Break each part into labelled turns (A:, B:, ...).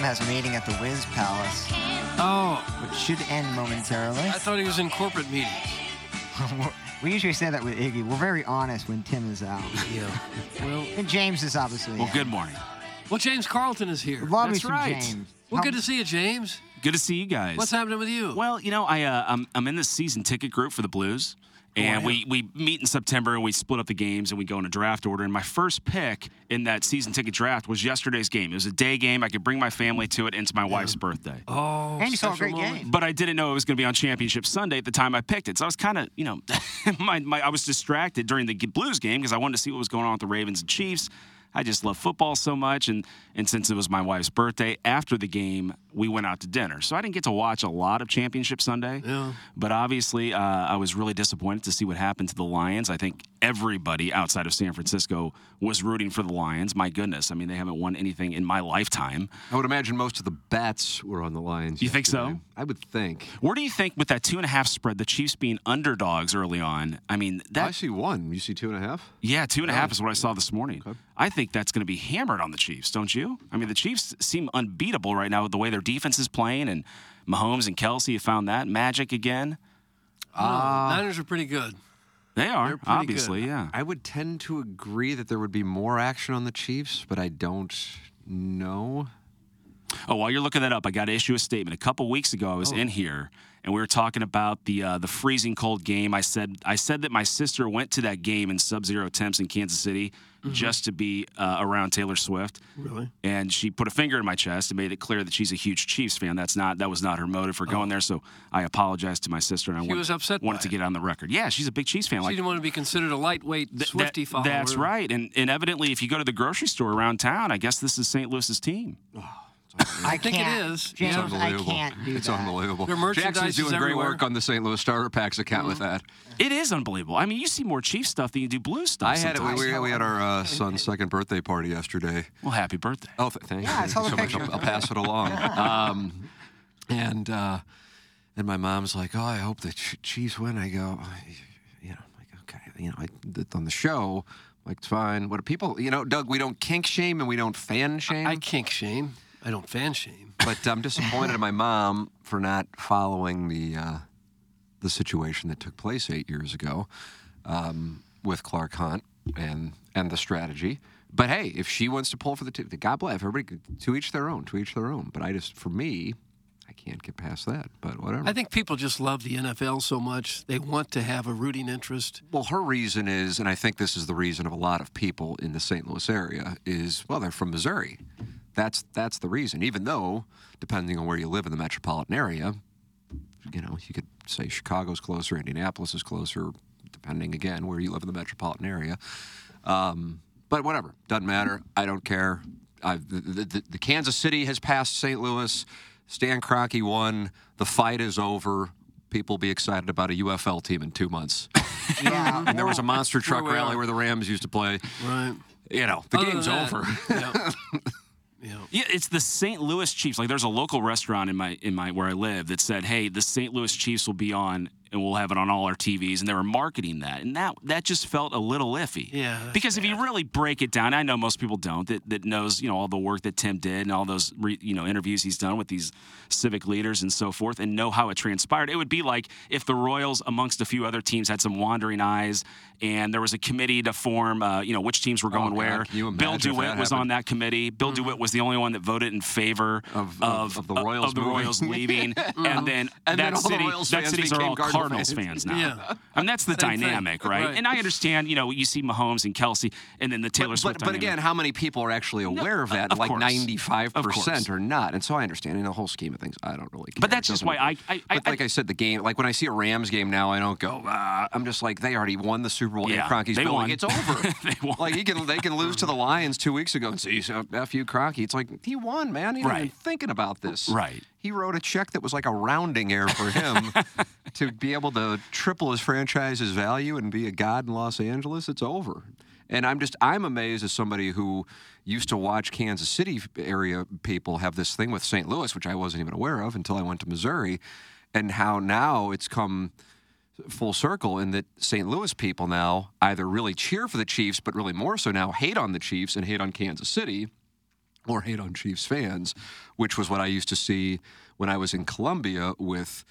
A: Tim has a meeting at the Wiz Palace,
B: Oh,
A: which should end momentarily.
B: I thought he was in corporate meetings.
A: we usually say that with Iggy. We're very honest when Tim is out.
B: Yeah. Well,
A: And James is obviously.
C: Well,
A: out.
C: good morning.
B: well, James Carlton is here.
A: Love me
C: That's
A: some
C: right.
A: James.
B: Well,
A: How-
B: good to see you, James.
C: Good to see you guys.
B: What's happening with you?
C: Well, you know, I uh, I'm I'm in the season ticket group for the Blues, Oh, and
B: yeah.
C: we we meet in September and we split up the games and we go in a draft order. And my first pick in that season ticket draft was yesterday's game. It was a day game. I could bring my family to it, and it's my wife's birthday.
B: Oh,
A: And you saw a great
B: moment.
A: game.
C: But I didn't know it was going to be on Championship Sunday at the time I picked it. So I was kind of, you know, my, my, I was distracted during the Blues game because I wanted to see what was going on with the Ravens and Chiefs. I just love football so much, and and since it was my wife's birthday, after the game we went out to dinner, so I didn't get to watch a lot of Championship Sunday.
B: Yeah.
C: But obviously, uh, I was really disappointed to see what happened to the Lions. I think everybody outside of San Francisco was rooting for the Lions. My goodness, I mean they haven't won anything in my lifetime.
D: I would imagine most of the bets were on the Lions.
C: You think so?
D: I would think.
C: Where do you think, with that two and a half spread, the Chiefs being underdogs early on? I mean, that
D: I see one. You see two and a half?
C: yeah, two and a half is what I saw this morning. I think that's going to be hammered on the Chiefs, don't you? I mean, the Chiefs seem unbeatable right now with the way their defense is playing, and Mahomes and Kelce have found that magic again.
B: No, Niners are pretty good.
C: They are obviously,
B: good.
C: yeah.
D: I would tend to agree that there would be more action on the Chiefs, but I don't know.
C: Oh, while you're looking that up, I got to issue a statement. A couple weeks ago, I was in here and we were talking about the uh, the freezing cold game. I said I said that my sister went to that game in sub-zero temps in Kansas City just to be uh, around Taylor Swift.
B: Really?
C: And she put a finger in my chest and made it clear that she's a huge Chiefs fan. That's not that was not her motive for going there. So I apologized to my sister and I
B: She
C: want-
B: was upset
C: wanted to
B: it.
C: get on the record. Yeah, she's a big Chiefs fan.
B: She
C: Like
B: didn't want to be considered a lightweight
C: th-
B: Swifty
C: that-
B: follower.
C: That's right. And and evidently, if you go to the grocery store around town, I guess this is St. Louis's team.
A: I
B: think it
A: can't,
B: is.
A: James,
B: It's
A: I
D: unbelievable.
A: can't do
D: it's
A: that.
D: unbelievable.
B: Their merchandise
D: Jackson's
B: is
D: doing great
B: everywhere.
D: work on the St. Louis Starter Packs account with that.
C: It is unbelievable. I mean, you see more Chiefs stuff than you do blue stuff.
D: I had it.
C: sometimes.
D: We, we, we had our uh, son's second birthday party yesterday.
C: Well, happy birthday.
D: Oh, th- thank
A: Yeah, I
D: you.
A: saw the
D: so much.
A: picture.
D: I'll, I'll pass it along. um, and uh, and my mom's like, "Oh, I hope the Ch- Chiefs win." I go, you know, like okay, you know, I, th- on the show, like it's fine. What do people, you know, Doug? We don't kink shame and we don't fan shame.
B: I kink shame. I don't fan shame.
D: but I'm disappointed in my mom for not following the uh, the situation that took place eight years ago um, with Clark Hunt and and the strategy. But hey, if she wants to pull for the two, God bless everybody. To each their own. To each their own. But I just, for me, I can't get past that. But whatever.
B: I think people just love the NFL so much. They want to have a rooting interest.
D: Well, her reason is, and I think this is the reason of a lot of people in the St. Louis area, is well, they're from Missouri. That's that's the reason. Even though, depending on where you live in the metropolitan area, you know, you could say Chicago's closer, Indianapolis is closer, depending again where you live in the metropolitan area. Um, but whatever, doesn't matter. I don't care. I've, the, the, the, Kansas City has passed St. Louis. Stan Kroenke won. The fight is over. People be excited about a UFL team in two months.
A: Yeah.
D: And there was a monster truck rally where the Rams used to play.
B: Right.
D: You know, the
B: Other
D: game's
B: that,
D: over.
B: yeah. Yeah.
C: Yeah, it's the St. Louis Chiefs. Like, there's a local restaurant in my in my where I live that said, "Hey, the St. Louis Chiefs will be on and we'll have it on all our TVs. And they were marketing that, and that that just felt a little iffy.
B: Yeah,
C: because if you really break it down, I know most people don't. That that knows you know all the work that Tim did and all those re, you know interviews he's done with these civic leaders and so forth, and know how it transpired. It would be like if the Royals, amongst a few other teams, had some wandering eyes, and there was a committee to form, uh, you know, which teams were going
D: God,
C: where. Bill DeWitt was on that committee. Bill DeWitt was the only one that voted in favor
D: Of-
C: of,
D: of- of the Royals
C: of the. Royals leaving, and then
D: And
C: that
D: then all the
C: city,
D: Royals
C: that cities are all Cardinals
D: fans.
C: now.
B: Yeah.
C: I mean, that's the
B: Same
C: dynamic, right?
B: Right.
C: And I understand, you know, you see Mahomes and Kelce, and then the Taylor
D: but,
C: Swift.
D: but, but again, how many people are actually aware of that?
C: of
D: like
C: course.
D: ninety-five
C: Of
D: percent
C: course.
D: are not, and so I understand. In the whole scheme of things, I don't really. Care.
C: But that's just why I- I- I-
D: but like I said, the game. Like when I see a Rams game now, I don't go. Ah, I'm just like they already won the Super Bowl.
C: Yeah,
D: in
C: Kroenke's
D: building.
C: won.
D: It's over.
C: They won.
D: Like he can, they can lose to the Lions two weeks ago and say, "So, "F you, Kroenke." It's like he won, man. He's not even
C: Right.
D: thinking about this.
C: Right.
D: He wrote a check that was like a rounding error for him to be able to triple his franchise's value and be a god in Los Angeles. It's over. And I'm just I'm amazed as somebody who used to watch Kansas City area people have this thing with St. Louis, which I wasn't even aware of until I went to Missouri, and how now it's come full circle in that St. Louis people now either really cheer for the Chiefs, but really more so now hate on the Chiefs and hate on Kansas City or hate on Chiefs fans, which was what I used to see when I was in Columbia with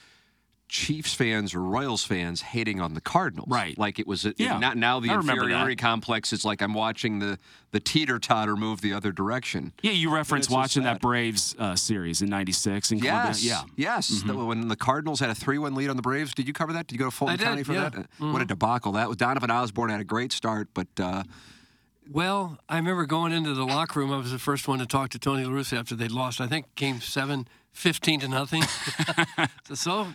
D: Chiefs fans or Royals fans hating on the Cardinals.
C: Right.
D: Like it was,
C: Yeah.
D: not now the
C: I
D: inferiority complex is like I'm watching the, the teeter totter move the other direction.
C: yeah, you reference
D: It's so
C: watching that Braves uh, series in '96 in.
D: Yes.
C: Yeah.
D: Yes.
C: Mm-hmm.
D: The- when the Cardinals had a 3 1 lead on the Braves, did you cover that? Did you go to Fulton
B: I did,
D: County for
B: yeah.
D: that? Uh, What a debacle that was. Donovan Osborne had a great start, but uh,
B: Well, I remember going into the locker room. I was the first one to talk to Tony La Russa after they'd lost. I think game seven, 15 to nothing. so, so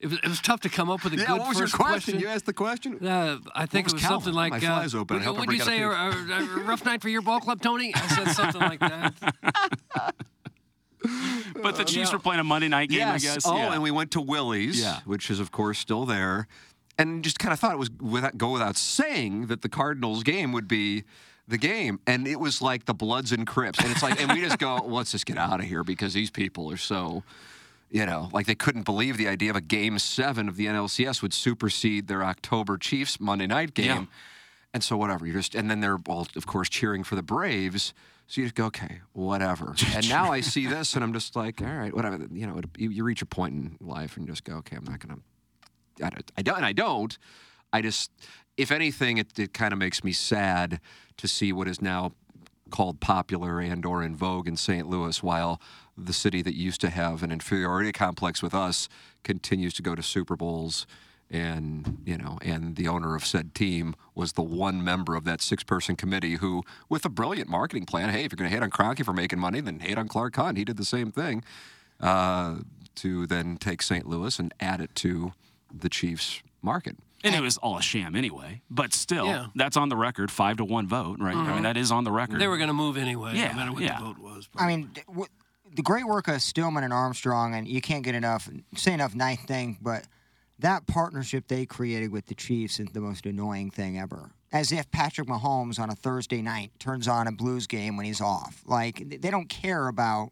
B: it was it was tough to come up with a
D: yeah,
B: good
D: what was your
B: first
D: question? You asked the question?
B: Uh, I think
D: was
B: it was
D: Calvin?
B: something like.
D: My
B: uh,
D: open. I
B: What
D: hope
B: would you say? A,
D: a
B: a, a rough night for your ball club, Tony? I said something like that.
C: But the Chiefs were playing a Monday night game,
D: yes.
C: I guess.
D: Oh,
C: yeah.
D: and we went to Willie's,
C: Yeah.
D: which is, of course, still there. And just kind of thought it was without, go without saying that the Cardinals game would be the game. And it was like the Bloods and Crips. And it's like, and we just go, well, let's just get out of here because these people are so. You know, like they couldn't believe the idea of a game seven of the NLCS would supersede their October Chiefs Monday night game.
C: Yeah.
D: And so whatever, you're just and then they're all of course cheering for the Braves. So you just go, okay, whatever. and now I see this and I'm just like, all right, whatever. You know, you, you reach a point in life and you just go, okay, I'm not gonna. I. I don't. And I don't. I just, if anything, it, it kind of makes me sad to see what is now called popular and or in vogue in St. Louis, while the city that used to have an inferiority complex with us continues to go to Super Bowls. And you know, and the owner of said team was the one member of that six-person committee who, with a brilliant marketing plan, hey, if you're going to hate on Kroenke for making money, then hate on Clark Hunt. He did the same thing uh, to then take St. Louis and add it to the Chiefs' market.
C: and it was all a sham anyway. But still,
B: Yeah.
C: that's on the record, five to one vote, right? I mean, mm-hmm. that is on the record.
B: They were going to move anyway,
C: Yeah,
B: no matter what
C: yeah.
B: the vote was. but-
A: I mean, th- w- the great work of Stillman and Armstrong, and you can't get enough, say enough nice thing, but that partnership they created with the Chiefs is the most annoying thing ever. As if Patrick Mahomes on a Thursday night turns on a Blues game when he's off. Like, th- they don't care about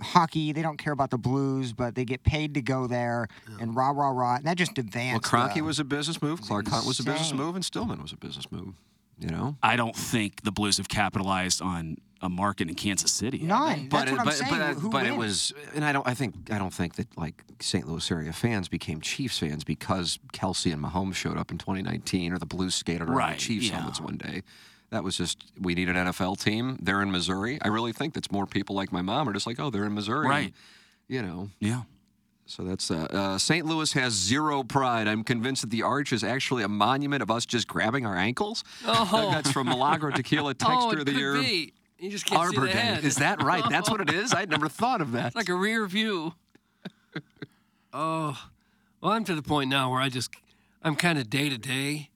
A: hockey, they don't care about the Blues, but they get paid to go there and rah, rah, rah. And that just advanced.
D: Well,
A: advanced.
D: Kroenke
A: the-
D: was a business move. Clark Hunt was a business move, and Stillman was a business move. You know,
C: I don't think the Blues have capitalized on a market in Kansas City. have
A: None.
D: but
A: That's
D: it,
A: what I'm
D: but,
A: saying.
D: but,
A: Who
D: but it was, and I don't. I think I don't think that like St. Louis area fans became Chiefs fans because Kelce and Mahomes showed up in 2019, or the Blues skated around
C: Right,
D: the Chiefs
C: yeah.
D: helmets one day. That was just we need an NFL team. They're in Missouri. I really think that's more people like my mom are just like, oh, they're in Missouri,
C: Right.
D: You know,
C: Yeah.
D: So that's uh, uh, St. Louis has zero pride. I'm convinced that the arch is actually a monument of us just grabbing our ankles.
B: Oh.
D: That's from Milagro Tequila Texture
B: oh,
D: of the
B: could
D: Year.
B: be. You just can't
D: Arbor
B: see the
D: Day.
B: head.
D: Is that right? That's what it is. I'd never thought of that.
B: It's like a rear view. oh, well, I'm to the point now where I just, I'm kind of day to day,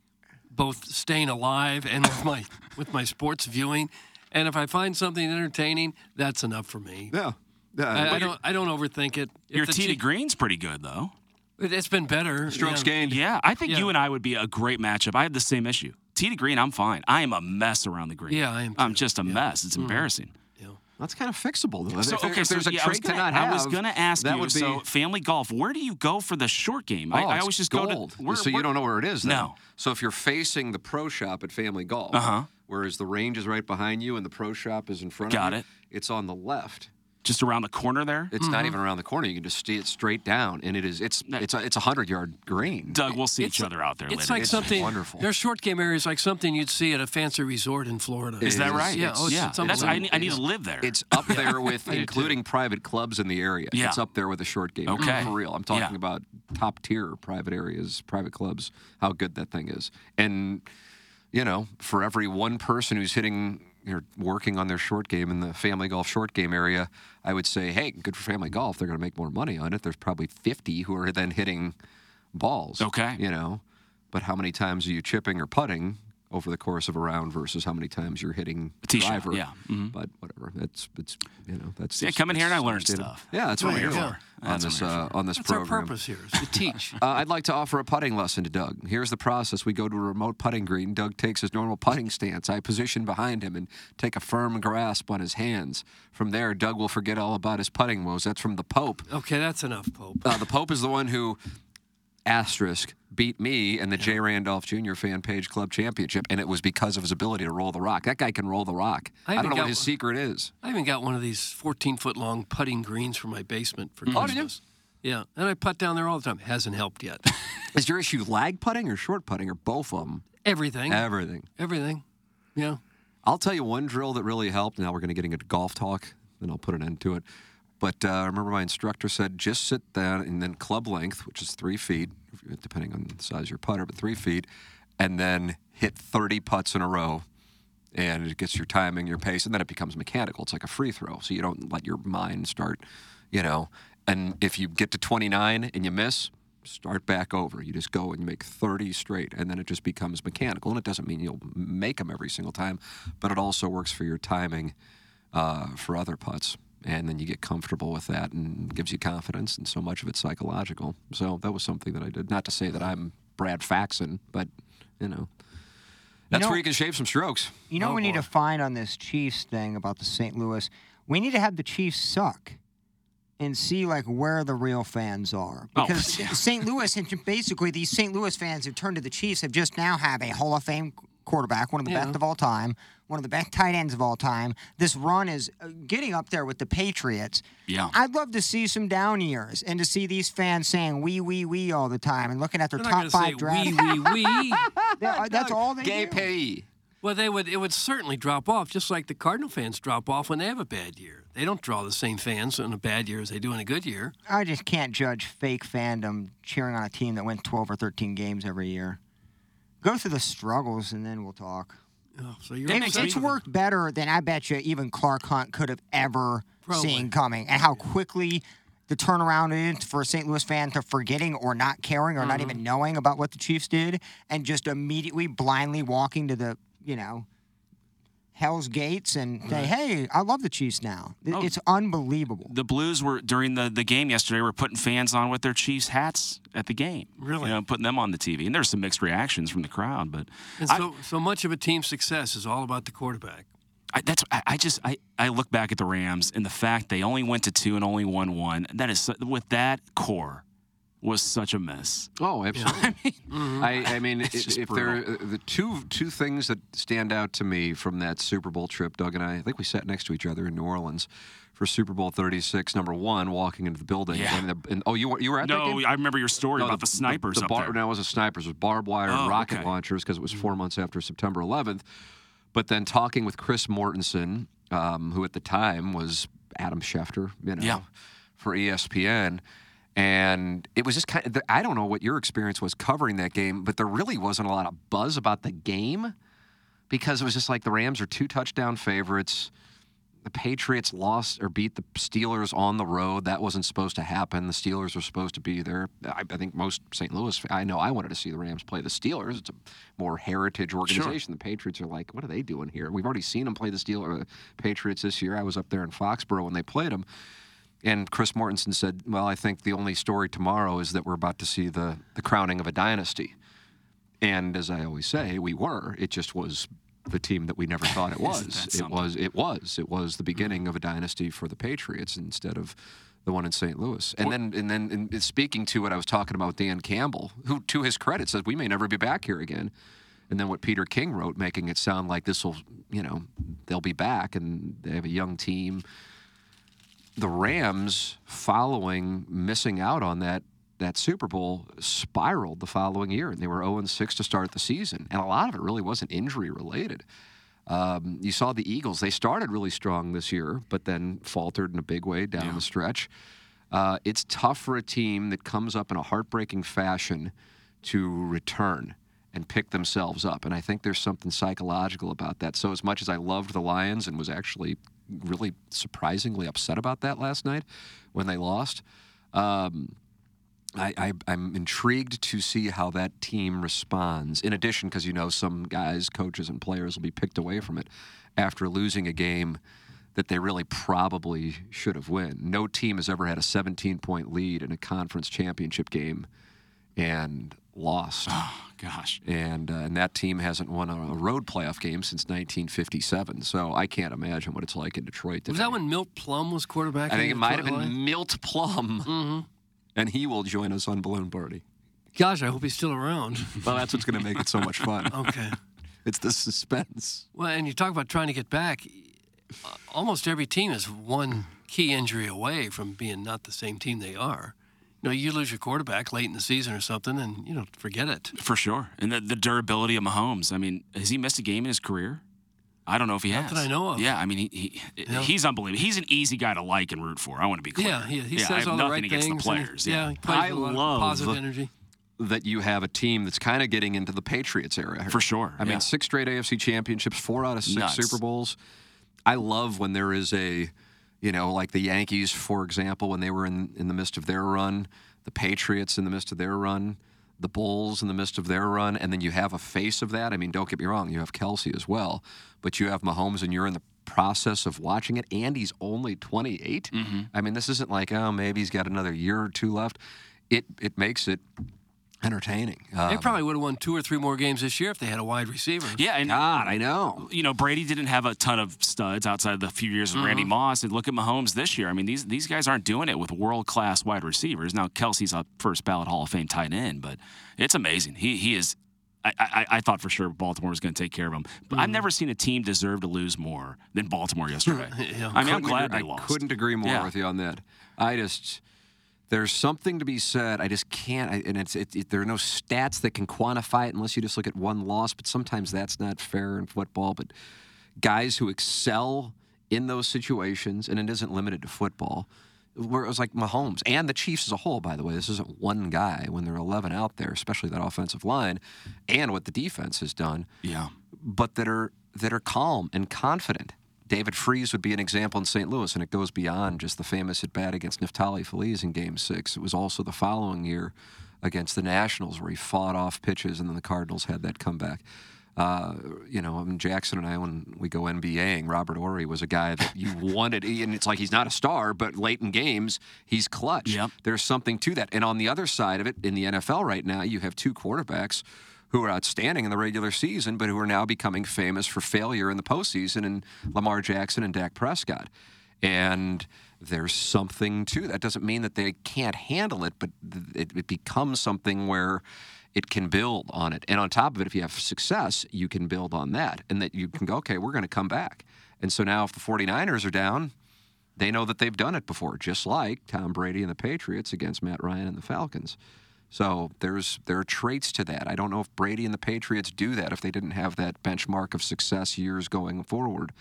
B: both staying alive and with my with my sports viewing. And if I find something entertaining, that's enough for me.
D: yeah. Yeah.
B: I, I don't, I don't overthink it. If
C: Your
B: the
C: tee to
B: Chief-
C: green's pretty good, though.
B: it- It's been better.
D: strokes
B: yeah.
D: gained.
C: Yeah, I think
B: Yeah.
C: you and I would be a great matchup. I had the same issue. Tee to green, I'm fine. I am a mess around the green.
B: Yeah, I am
C: I'm just a mess. It's mm-hmm.
B: embarrassing.
D: That's kind of fixable. Though.
C: So,
D: if,
C: okay,
D: if there's
C: so
D: a
C: yeah, I was
D: trait
C: gonna,
D: to not
C: I was gonna ask
D: that
C: you.
D: would be,
C: so, family golf. Where do you go for the short game?
D: Oh,
C: I, I always just
D: gold.
C: go to. Where,
D: so you don't know where it is. Then.
C: No.
D: So if you're facing the pro shop at Family Golf,
C: Uh-huh.
D: whereas the range is right behind you and the pro shop is in front
C: Got
D: of you,
C: it.
D: it's on the left.
C: Just around the corner there.
D: It's not mm-hmm. even around the corner. You can just see it straight down, and it is. It's it's a it's a hundred yard green.
C: Doug, we'll see
B: It's-
C: each other out there
B: It's
C: later.
B: like
D: It's
B: something.
D: wonderful.
B: Their short game area is like something you'd see at a fancy resort in Florida.
C: Is that right?
B: Yeah. Oh, it's,
C: yeah.
B: it's
C: That's, I, need, I need to live there.
D: It's up there with
B: I too.
D: including private clubs in the area.
C: Yeah.
D: It's up there with the short game.
C: Okay.
D: For real. I'm talking
C: Yeah.
D: about top tier private areas, private clubs, how good that thing is. And, you know, for every one person who's hitting or working on their short game in the family golf short game area, I would say, hey, good for family golf. They're going to make more money on it. There's probably 50 who are then hitting balls.
C: Okay.
D: You know, but how many times are you chipping or putting? Over the course of a round versus how many times you're hitting
C: A tee shot,
D: driver,
C: yeah. Mhm.
D: but whatever. That's it's you know that's
C: Yeah,
D: just-
C: come in here and I
D: it's
C: learn
D: understandable.
C: stuff.
D: Yeah, that's what we're here for on this uh, on this
B: That's our
D: program.
B: purpose here is to teach.
D: Uh, I'd like to offer a putting lesson to Doug. Here's the process: we go to a remote putting green. Doug takes his normal putting stance. I position behind him and take a firm grasp on his hands. From there, Doug will forget all about his putting woes. That's from the Pope.
B: Okay, that's enough, Pope.
D: Uh, the Pope is the one who asterisk beat me in the J. Randolph Jr. Fan Page Club Championship, and it was because of his ability to roll the rock. That guy can roll the rock.
B: I
D: I, don't know what his
B: one.
D: secret is.
B: I even got one of these 14 foot long putting greens for my basement for mm-hmm.
D: Oh, did you?
B: Christmas. Yeah, and I putt down there all the time. Hasn't helped yet.
D: Is your issue lag putting or short putting or both of them?
B: Everything.
D: Everything.
B: Everything. Yeah.
D: I'll tell you one drill that really helped. Now we're going to get into golf talk, then I'll put an end to it. But uh, I remember my instructor said just sit down and then club length, which is three feet, depending on the size of your putter, but three feet, and then hit 30 putts in a row. And it gets your timing, your pace, and then it becomes mechanical. It's like a free throw. So you don't let your mind start, you know. And if you get to 29 and you miss, start back over. You just go and you make 30 straight, and then it just becomes mechanical. And it doesn't mean you'll make them every single time, but it also works for your timing uh, for other putts. And then you get comfortable with that and gives you confidence, and so much of it's psychological. So that was something that I did. Not to say that I'm Brad Faxon, but, you know, that's
A: know-
D: where you can shave some strokes.
A: You know
B: Oh,
A: what we need
B: boy.
A: to find on this Chiefs thing about the St. Louis? We need to have the Chiefs suck and see like where the real fans are.
C: Oh,
A: Because
C: yeah.
A: St. Louis and basically these St. Louis fans who turned to the Chiefs have just now have a Hall of Fame quarterback, one of the
B: Yeah.
A: best of all time, one of the best tight ends of all time. This run is uh, getting up there with the Patriots.
C: Yeah.
A: I'd love to see some down years and to see these fans saying "we, we, we" all the time and looking at their
B: They're
A: top
B: not
A: five
B: to
A: draft.
B: say we, we, we.
A: That's all they
D: Gay
A: do.
D: pay.
B: Well, they would. It would certainly drop off, just like the Cardinal fans drop off when they have a bad year. They don't draw the same fans in a bad year as they do in a good year.
A: I just can't judge fake fandom cheering on a team that wins 12 or 13 games every year. Go through the struggles and then we'll talk.
B: Oh, so you're
A: It's, it's worked better than I bet you even Clark Hunt could have ever
B: Probably.
A: seen coming, and how quickly the turnaround is for a St. Louis fan to forgetting or not caring or not
B: Mm-hmm.
A: even knowing about what the Chiefs did, and just immediately blindly walking to the you know Hell's Gates and say, "Hey, I love the Chiefs now." It-
C: Oh.
A: It's unbelievable.
C: the Blues were during the, the game yesterday were putting fans on with their Chiefs hats at the game.
B: Really?
C: You know, putting them on the TV. And there's some mixed reactions from the crowd, but
B: And
C: I-
B: so, so much of a team's success is all about the quarterback.
C: I, that's I, I just I, I look back at the Rams and the fact they only went to two and only won one. That is with that core was such a mess.
D: Oh, absolutely. I, I mean,
C: It's
D: if,
C: just
D: if there uh, the two two things that stand out to me from that Super Bowl trip, Doug and I, I think we sat next to each other in New Orleans for Super Bowl 36. Number one, walking into the building.
C: Yeah.
D: And the, and, oh, you were you were at that
C: No. I remember your story
D: No,
C: about the, snipers
D: the,
C: up
D: bar,
C: there.
D: No, it wasn't snipers. It was barbed wire and
C: Oh,
D: rocket
C: okay. Mm-hmm.
D: launchers because it was four months after September 11th. But then talking with Chris Mortensen, um, who at the time was Adam Schefter, you know,
C: Yeah.
D: for ESPN. And it was just kind of, I don't know what your experience was covering that game, but there really wasn't a lot of buzz about the game because it was just like the Rams are two touchdown favorites. The Patriots lost or beat the Steelers on the road. That wasn't supposed to happen. The Steelers were supposed to be there. I, I think most St. Louis. I know I wanted to see the Rams play the Steelers. It's a more heritage organization. The Patriots are like, what are they doing here? We've already seen them play the Steelers, the uh, Patriots this year. I was up there in Foxborough when they played them. And Chris Mortensen said, "Well, I think the only story tomorrow is that we're about to see the the crowning of a dynasty." And as I always say, we were. It just was the team that we never thought it was. it was. It was. It was the beginning of a dynasty for the Patriots instead of the one in St. Louis. And then, and then, and speaking to what I was talking about, Dan Campbell, who, to his credit, says we may never be back here again. And then what Peter King wrote, making it sound like this will, you know, they'll be back and they have a young team. The Rams, following missing out on that that Super Bowl, spiraled the following year, and they were 0 6 to start the season. And a lot of it really wasn't injury related. Um, you saw the Eagles; they started really strong this year, but then faltered in a big way down the stretch. Uh, it's tough for a team that comes up in a heartbreaking fashion to return and pick themselves up. And I think there's something psychological about that. So, as much as I loved the Lions and was actually really surprisingly upset about that last night when they lost, um, I, I'm intrigued to see how that team responds. In addition, because you know some guys, coaches, and players will be picked away from it after losing a game that they really probably should have won. No team has ever had a 17 point lead in a conference championship game and lost.
C: Oh, gosh.
D: And, uh, and that team hasn't won a, road playoff game since 1957. So I can't imagine what it's like in Detroit.
B: Was that when Milt Plum was quarterback?
D: I think it might have been Milt Plum.
B: Mm-hmm.
D: And he will join us on Balloon Party.
B: Gosh, I hope he's still around.
D: Well, that's what's going to make it so much fun.
B: Okay.
D: It's the suspense.
B: Well, and you talk about trying to get back. Almost every team is one key injury away from being not the same team they are. You know, you lose your quarterback late in the season or something, and you know, forget it.
C: For sure. And the, the durability of Mahomes. I mean, has he missed a game in his career? I don't know if he
B: Not
C: has.
B: that I know of.
C: Yeah, I mean, he, he
B: Yeah.
C: he's unbelievable. He's an easy guy to like and root for. I want to be clear.
B: Yeah, he, he
C: yeah, I
B: says
C: have
B: all
C: nothing
B: the right
C: against
B: things.
C: the
B: and he-
C: players.
B: yeah, he plays
D: I
B: with a lot of
D: love
B: positive energy.
D: That you have a team that's kind of getting into the Patriots era.
C: For sure,
D: I
C: yeah.
D: mean, six straight AFC championships, four out of six
C: Nuts.
D: Super Bowls. I love when there is a, you know, like the Yankees, for example, when they were in, in the midst of their run, the Patriots in the midst of their run, the Bulls in the midst of their run, and then you have a face of that. I mean, don't get me wrong, you have Kelce as well, but you have Mahomes and you're in the process of watching it, and he's only 28.
C: Mm-hmm.
D: I mean, this isn't like, oh, maybe he's got another year or two left. It, it makes it entertaining.
B: They
D: Um,
B: probably would have won two or three more games this year if they had a wide receiver.
C: Yeah, and
D: God, I know.
C: you know, Brady didn't have a ton of studs outside of the few years of Randy Moss. And look at Mahomes this year. I mean, these these guys aren't doing it with world class wide receivers. Now Kelce's a first ballot Hall of Fame tight end, but it's amazing. He he is. I, I, I thought for sure Baltimore was going to take care of him, but I've never seen a team deserve to lose more than Baltimore yesterday.
B: Yeah.
C: I mean, I'm glad
D: agree-
C: they
D: I
C: lost.
D: couldn't agree more
C: Yeah.
D: with you on that. I just there's something to be said. I just can't, I, and it's it, it, there are no stats that can quantify it unless you just look at one loss. But sometimes that's not fair in football. But guys who excel in those situations, and it isn't limited to football. Where it was like Mahomes and the Chiefs as a whole, by the way, this isn't one guy when there are 11 out there, especially that offensive line, and what the defense has done
C: Yeah.
D: but that are that are calm and confident. David Freese would be an example in St. Louis, and it goes beyond just the famous at bat against Neftali Feliz in Game Six. It was also the following year against the Nationals where he fought off pitches, and then the Cardinals had that comeback. Uh, you know, I mean, Jackson and I, when we go NBAing, Robert Horry was a guy that you wanted, and it's like he's not a star, but late in games, he's clutch.
C: Yep.
D: There's something to that. And on the other side of it, in the NFL right now, you have two quarterbacks who are outstanding in the regular season, but who are now becoming famous for failure in the postseason, in Lamar Jackson and Dak Prescott. And there's something to that. Doesn't mean that they can't handle it, but it, it becomes something where it can build on it. And on top of it, if you have success, you can build on that. And that you can go, okay, we're going to come back. And so now if the 49ers are down, they know that they've done it before, just like Tom Brady and the Patriots against Matt Ryan and the Falcons. So there's there are traits to that. I don't know if Brady and the Patriots do that if they didn't have that benchmark of success years going forward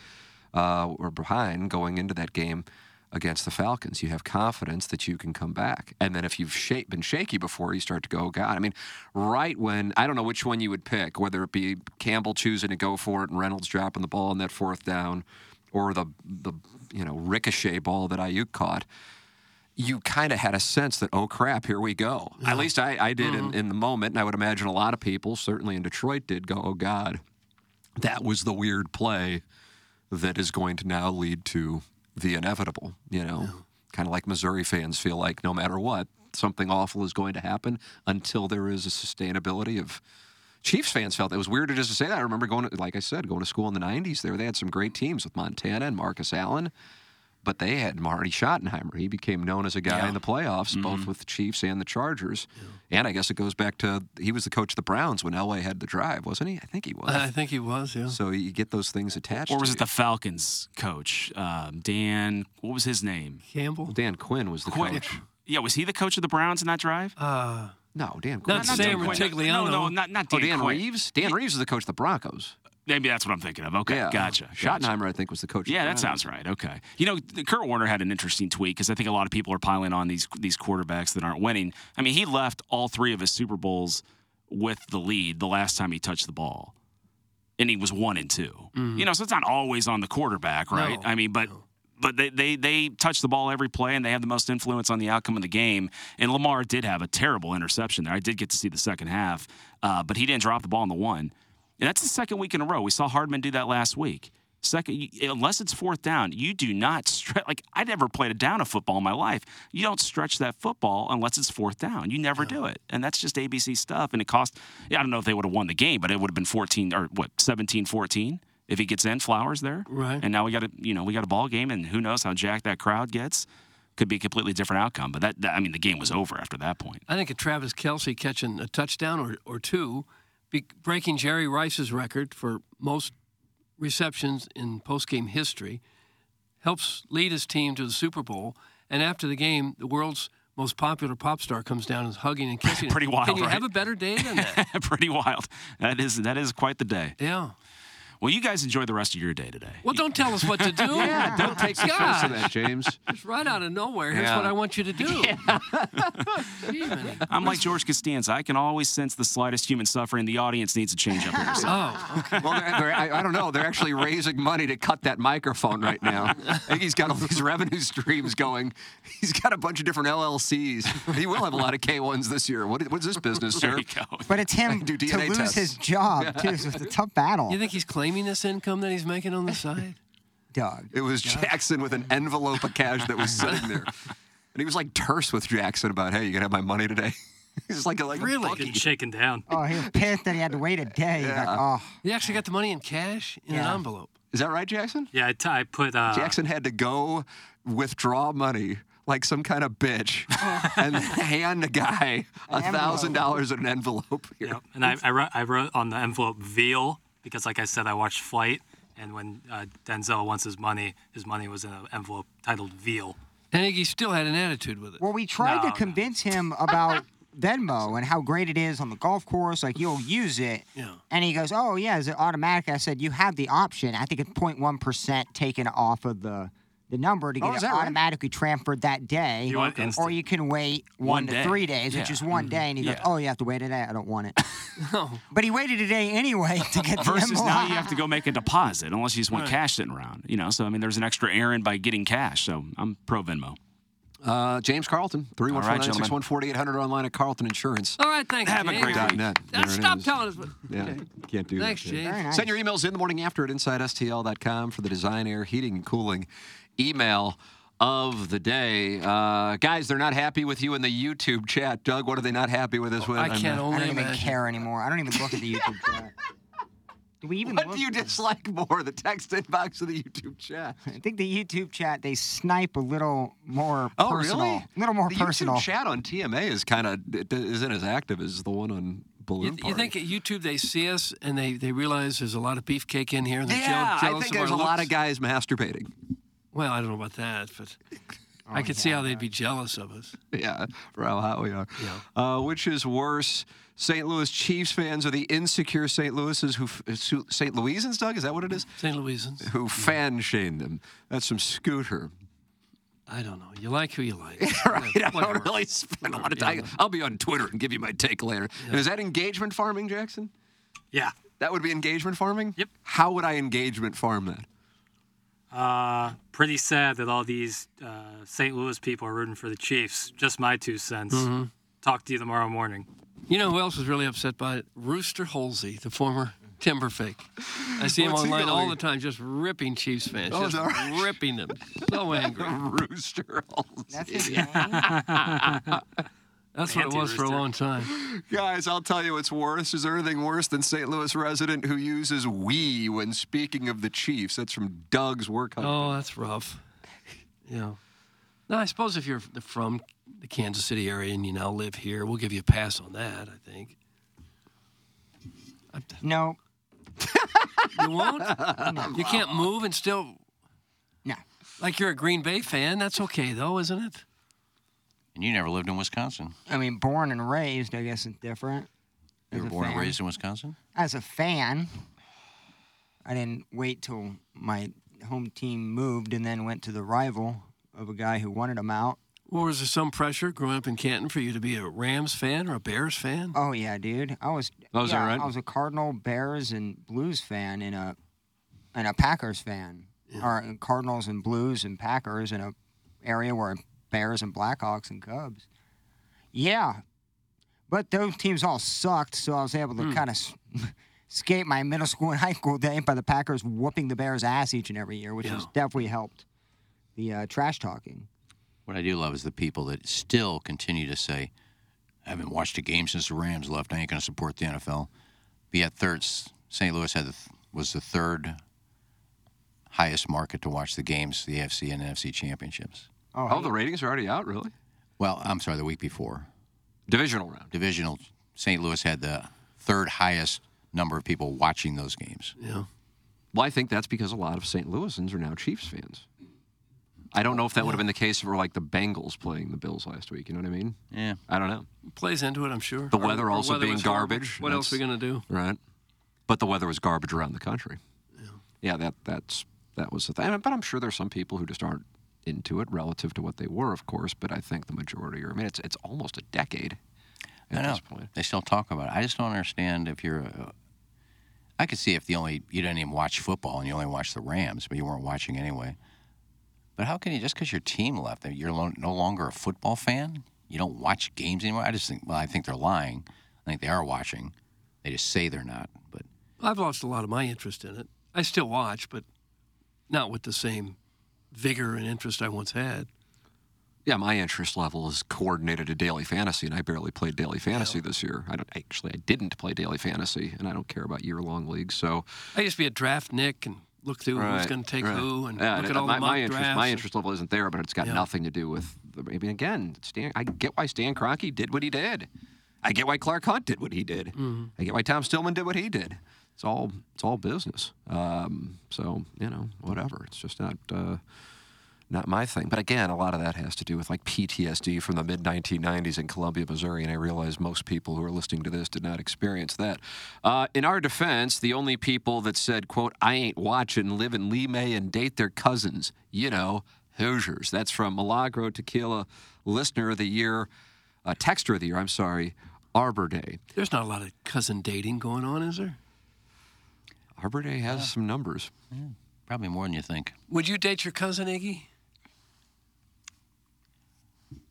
D: uh, or behind going into that game against the Falcons. You have confidence that you can come back, and then if you've sha- been shaky before, you start to go, "Oh, God. I mean, right when I don't know which one you would pick, whether it be Campbell choosing to go for it and Reynolds dropping the ball on that fourth down, or the the you know ricochet ball that Aiyuk caught you kind of had a sense that, oh crap, here we go. At least I, I did in, mm-hmm. in the moment, and I would imagine a lot of people, certainly in Detroit, did go, oh God, that was the weird play that is going to now lead to the inevitable. You know, kind of like Missouri fans feel like no matter what, something awful is going to happen until there is a sustainability of Chiefs fans felt it was weird to just say that. I remember going, to, like I said, going to school in the '90s. There, they had some great teams with Montana and Marcus Allen, but they had Marty Schottenheimer. He became known as a guy in the playoffs, both with the Chiefs and the Chargers. And I guess it goes back to he was the coach of the Browns when Elway had the drive, wasn't he? I think he was.
B: I think he was. Yeah.
D: so you get those things attached.
C: Or was
D: to
C: it
D: you.
C: the Falcons coach, um, Dan? What was his name?
B: Campbell.
D: Dan Quinn was the
C: Quinn.
D: coach.
C: Yeah, was he the coach of the Browns in that drive?
B: Uh,
D: No, Dan Quinn.
B: Not
D: was
B: Sam
D: the coach.
B: Rutigliano.
C: No, no, not not
D: Oh,
C: Dan,
D: Dan
C: Quinn.
D: Reeves. Dan Reeves is the coach of the Broncos.
C: Maybe that's what I'm thinking of. Okay,
D: yeah,
C: gotcha. gotcha.
D: Schottenheimer, I think, was the coach.
C: Yeah,
D: the
C: that sounds right. Okay. You know, the- Kurt Warner had an interesting tweet because I think a lot of people are piling on these these quarterbacks that aren't winning. I mean, he left all three of his Super Bowls with the lead the last time he touched the ball, and he was one and 2 You know, so it's not always on the quarterback, right?
B: No,
C: I mean, but. But they, they they touch the ball every play and they have the most influence on the outcome of the game. And Lamar did have a terrible interception there. I did get to see the second half, uh, but he didn't drop the ball in the one. And that's the second week in a row. We saw Hardman do that last week. Second, unless it's fourth down, you do not stretch. Like I never played a down of football in my life. You don't stretch that football unless it's fourth down. You never do it, and that's just ABC stuff. And it cost. Yeah, I don't know if they would have won the game, but it would have been 14 or what 17, 14 if he gets in Flowers there.
B: Right.
C: And now we got a you know we got a ball game, and who knows how jacked that crowd gets. Could be a completely different outcome. But that, that I mean, the game was over after that point.
B: I think a Travis Kelce catching a touchdown or, or two, be, breaking Jerry Rice's record for most receptions in postgame history, helps lead his team to the Super Bowl. And after the game, the world's most popular pop star comes down and is hugging and kissing.
C: Pretty wild,
B: Can you
C: right?
B: have a better day than that?
C: Pretty wild. That is that is quite the day.
B: yeah.
C: Well, you guys enjoy the rest of your day today.
B: Well, don't tell us what to do.
D: Yeah, don't take offense
B: Gosh.
D: to that, James.
B: It's right out of nowhere. Here's
D: Yeah.
B: what I want you to do. Gee.
C: I'm like George Costanza. I can always sense the slightest human suffering. The audience needs a change up here. So.
B: Oh, okay.
D: Well, they're, they're, I, I don't know. They're actually raising money to cut that microphone right now. I think he's got all these revenue streams going. He's got a bunch of different LLCs. He will have a lot of K1s this year. What, what's this business,
C: There
D: sir?
C: you go.
A: But it's him
D: Do
A: to lose
D: tests.
A: his job too. So it's a tough battle.
B: You think he's claiming this income that he's making on the side?
A: Doug?
D: It was Jackson with an envelope of cash that was sitting there. And he was like terse with Jackson about, hey, you going to have my money today? He's like, like
B: Really?
D: a bookie.
E: Getting shaken down.
A: Oh, he was pissed that he had to wait a day. He's like, oh,
B: He actually got the money in cash in
A: Yeah.
B: an envelope.
D: Is that right, Jackson?
E: Yeah, I, t- I put. Uh,
D: Jackson had to go withdraw money like some kind of bitch and hand the guy a thousand dollars in an envelope. Here.
E: Yep. And I, I, wrote, I wrote on the envelope veal because, like I said, I watched Flight, and when uh, Denzel wants his money, his money was in an envelope titled veal.
B: And he still had an attitude with it.
A: Well, we tried
E: No,
A: to
E: no.
A: convince him about Venmo and how great it is on the golf course. Like you'll use it,
B: Yeah.
A: and he goes, "Oh yeah, is it automatic?" I said, "You have the option. I think it's 0.1 percent taken off of the the number to
D: Oh,
A: get
D: is
A: it
D: that right?
A: automatically transferred that day,
E: You want
A: or
E: instant.
A: you can wait one,
C: One
A: to three days, which is one day." And he goes, "Oh, you have to wait a day. I don't want it."
B: No.
A: but he waited a day anyway to get the
C: Versus
A: envelope.
C: now you have to go make a deposit unless you just want cash sitting around. You know, so I mean, there's an extra errand by getting cash. So I'm pro Venmo.
D: Uh, James Carlton, 314 4800 online at Carlton Insurance.
B: All right, thanks,
C: Have a great
D: Dot
C: week.
D: net.
B: Now,
D: There it
B: stop
D: is.
B: telling us what.
D: Yeah, can't do
B: Thanks,
D: that.
B: James.
A: Nice.
D: Send your emails in the morning after at InsideSTL.com for the Design Air Heating and Cooling email of the day. Uh, guys, they're not happy with you in the YouTube chat. Doug, what are they not happy with us with?
B: I can't only
A: I don't even care anymore. I don't even look at the YouTube chat. Do we even
D: What do you dislike more, the text inbox or the YouTube chat?
A: I think the YouTube chat they snipe a little more
D: Oh,
A: personal.
D: really?
A: A little more
D: the
A: personal.
D: YouTube chat on TMA is kind of isn't as active as the one on Balloon
B: You, you think at YouTube they see us and they, they realize there's a lot of beefcake in here and they're
D: yeah,
B: jeal-
D: I
B: jealous
D: think
B: of
D: there's a
B: our
D: lot of guys masturbating.
B: Well, I don't know about that, but I could see how they'd be jealous of us.
D: Yeah, for how hot we are. Uh, which is worse, St. Louis Chiefs fans or the insecure St. Louis's who St. Louisans, Doug? Is that what it is?
B: St. Louisans.
D: Who fan shamed them? That's some scooter.
B: I don't know. You like who you like.
D: right. I
B: Whatever.
D: don't really spend a lot of
B: Yeah.
D: time. I'll be on Twitter and give you my take later. And is that engagement farming, Jackson?
E: Yeah.
D: That would be engagement farming?
E: Yep.
D: How would I engagement farm that?
E: Uh, pretty sad that all these uh, St. Louis people are rooting for the Chiefs. Just my two cents.
B: Mm-hmm.
E: Talk to you tomorrow morning.
B: You know who else was really upset by it? Rooster Holsey, the former timber fake. I see him
D: What's
B: online all the time, just ripping Chiefs fans,
D: Oh,
B: just
D: right?
B: ripping them. So angry.
D: Rooster.
A: That's his name.
B: That's what it was for a long time.
D: Guys, I'll tell you what's worse. Is there anything worse than St. Louis resident who uses we when speaking of the Chiefs? That's from Doug's work.
B: Oh, that's rough. Yeah. No, I suppose if you're from the Kansas City area and you now live here, we'll give you a pass on that. I think.
A: No,
B: You won't. You can't move and still.
A: no.
B: Like you're a Green Bay fan. That's okay though, isn't it?
F: And you never lived in Wisconsin.
A: I mean, born and raised, I guess it's different.
F: You were
A: a
F: born and raised in Wisconsin?
A: As a fan, I didn't wait till my home team moved and then went to the rival of a guy who wanted him out.
B: Or was there some pressure growing up in Canton for you to be a Rams fan or a Bears fan?
A: Oh yeah, dude. I was.
D: Oh, is that
A: yeah,
D: right?
A: I was a Cardinal, Bears, and Blues fan, and a and a Packers fan, yeah. or Cardinals and Blues and Packers in a area where Bears and Blackhawks and Cubs. Yeah, but those teams all sucked, so I was able to
B: Hmm.
A: kind of escape my middle school and high school day by the Packers whooping the Bears' ass each and every year, which has definitely helped the uh, trash talking.
F: What I do love is the people that still continue to say, I haven't watched a game since the Rams left. I ain't going to support the NFL. But yet, third, St. Louis had the, was the third highest market to watch the games, the AFC and NFC championships.
A: Oh,
D: Oh, the ratings are already out, really?
F: Well, I'm sorry, the week before.
D: Divisional round.
F: Divisional, St. Louis had the third highest number of people watching those games.
B: Yeah.
D: Well, I think that's because a lot of St. Louisans are now Chiefs fans. I don't know if that would have been the case for like the Bengals playing the Bills last week. You know what I mean?
F: Yeah.
D: I don't know.
B: Plays into it, I'm sure.
D: The weather
B: or
D: also
B: weather
D: being
B: was
D: garbage.
B: What else are we gonna do?
D: Right. But the weather was garbage around the country. Yeah. Yeah. That that's that was the thing. But I'm sure there's some people who just aren't into it relative to what they were, of course. But I think the majority are. I mean, it's it's almost a decade at
F: I know.
D: this point.
F: They still talk about it. I just don't understand if you're. A, I could see if the only you didn't even watch football and you only watched the Rams, but you weren't watching anyway. But how can you just because your team left, you're lo- no longer a football fan? You don't watch games anymore. I just think. Well, I think they're lying. I think they are watching. They just say they're not. But
B: I've lost a lot of my interest in it. I still watch, but not with the same vigor and interest I once had.
D: Yeah, my interest level is coordinated to daily fantasy, and I barely played daily fantasy this year. I don't actually. I didn't play daily fantasy, and I don't care about year-long leagues. So
B: I used to be a draft Nick and look through who's going to take
D: right.
B: who and
D: Yeah,
B: look
D: and
B: at all
D: my,
B: the mock
D: my interest,
B: drafts.
D: my interest level isn't there, but it's got
B: Yeah.
D: nothing to do with. The, I mean, again, Stan. I get why Stan Kroenke did what he did. I get why Clark Hunt did what he did.
B: Mm-hmm.
D: I get why Tom Stillman did what he did. It's all it's all business. Um, so you know, whatever. It's just not. Uh, not my thing. But again, a lot of that has to do with like PTSD from the mid 1990s in Columbia, Missouri. And I realize most people who are listening to this did not experience that. Uh, in our defense, the only people that said, quote, I ain't watching live in Lemay and date their cousins, you know, Hoosiers. That's from Milagro Tequila Listener of the Year, uh, Texter of the Year, I'm sorry, Arbor Day.
B: There's not a lot of cousin dating going on, is there?
D: Arbor Day has some numbers.
F: probably more than you think.
B: Would you date your cousin, Iggy?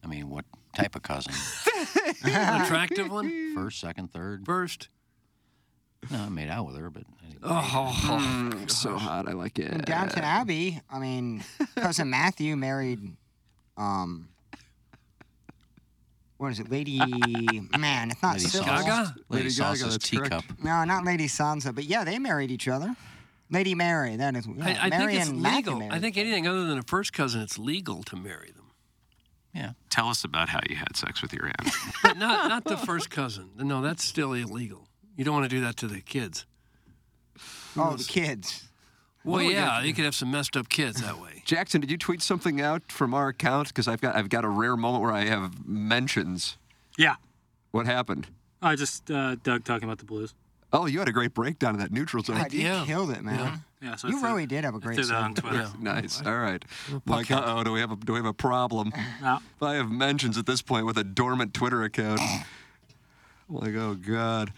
F: I mean, what type of cousin?
B: An attractive one?
F: First, second, third?
B: First.
F: No, I made out with her, but
B: Oh,
D: Mm, so hot. I like it.
A: In Downton Abbey, I mean, cousin Matthew married, um, what is it, Lady? Uh, Man, it's not
F: Lady
A: Sybil.
B: Gaga?
F: Lady
D: Lady Gaga,
F: Sauce's teacup.
A: No, not Lady Sansa, but yeah, they married each other. Lady Mary, that is. Yeah,
B: I, I
A: Mary
B: think it's legal. I think anything other than a first cousin, it's legal to marry them.
F: Yeah.
C: Tell us about how you had sex with your aunt.
B: But not not the first cousin. No, that's still illegal. You don't want to do that to the kids.
A: Oh, the kids.
B: Well,
D: we
B: yeah,
D: got-
B: you could have some messed up kids that way.
D: Jackson, did you tweet something out from our account? Because I've got I've got a rare moment where I have mentions.
E: Yeah.
D: What happened?
E: I just uh, Doug talking about the Blues.
D: Oh, you had a great breakdown of that neutral zone.
A: God, you
B: Yeah.
A: killed it, man.
E: Yeah, so
A: You
E: I threw-
A: really did have a great
E: threw that on. Twitter.
B: Yeah.
D: Nice. All right. Like, uh oh, do we have a do we have a problem?
E: No.
D: I have mentions at this point with a dormant Twitter account. Like, oh God.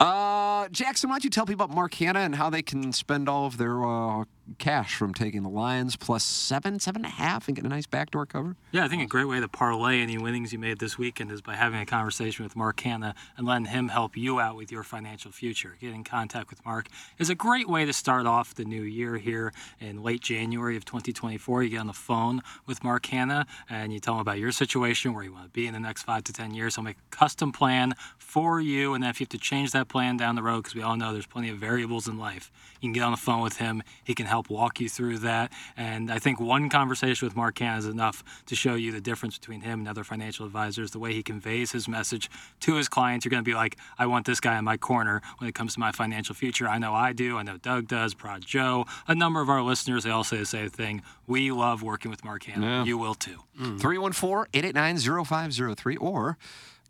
D: Uh, Jackson, why don't you tell people about Mark Hanna and how they can spend all of their uh, cash from taking the Lions plus seven, seven and a half, and getting a nice backdoor cover.
E: Yeah, I think a great way to parlay any winnings you made this weekend is by having a conversation with Mark Hanna and letting him help you out with your financial future. Getting in contact with Mark is a great way to start off the new year here in late January of 2024. You get on the phone with Mark Hanna and you tell him about your situation, where you want to be in the next five to 10 years. He'll make a custom plan for you. And then if you have to change that plan down the road, because we all know there's plenty of variables in life, you can get on the phone with him. He can help walk you through that. And I think one conversation with Mark Hanna is enough to show you the difference between him and other financial advisors, the way he conveys his message to his clients. You're going to be like, I want this guy in my corner when it comes to my financial future. I know I do. I know Doug does, Prod Joe. A number of our listeners, they all say the same thing. We love working with Mark Hanna.
D: Yeah.
E: You will too. Mm.
D: 314 889 0503 or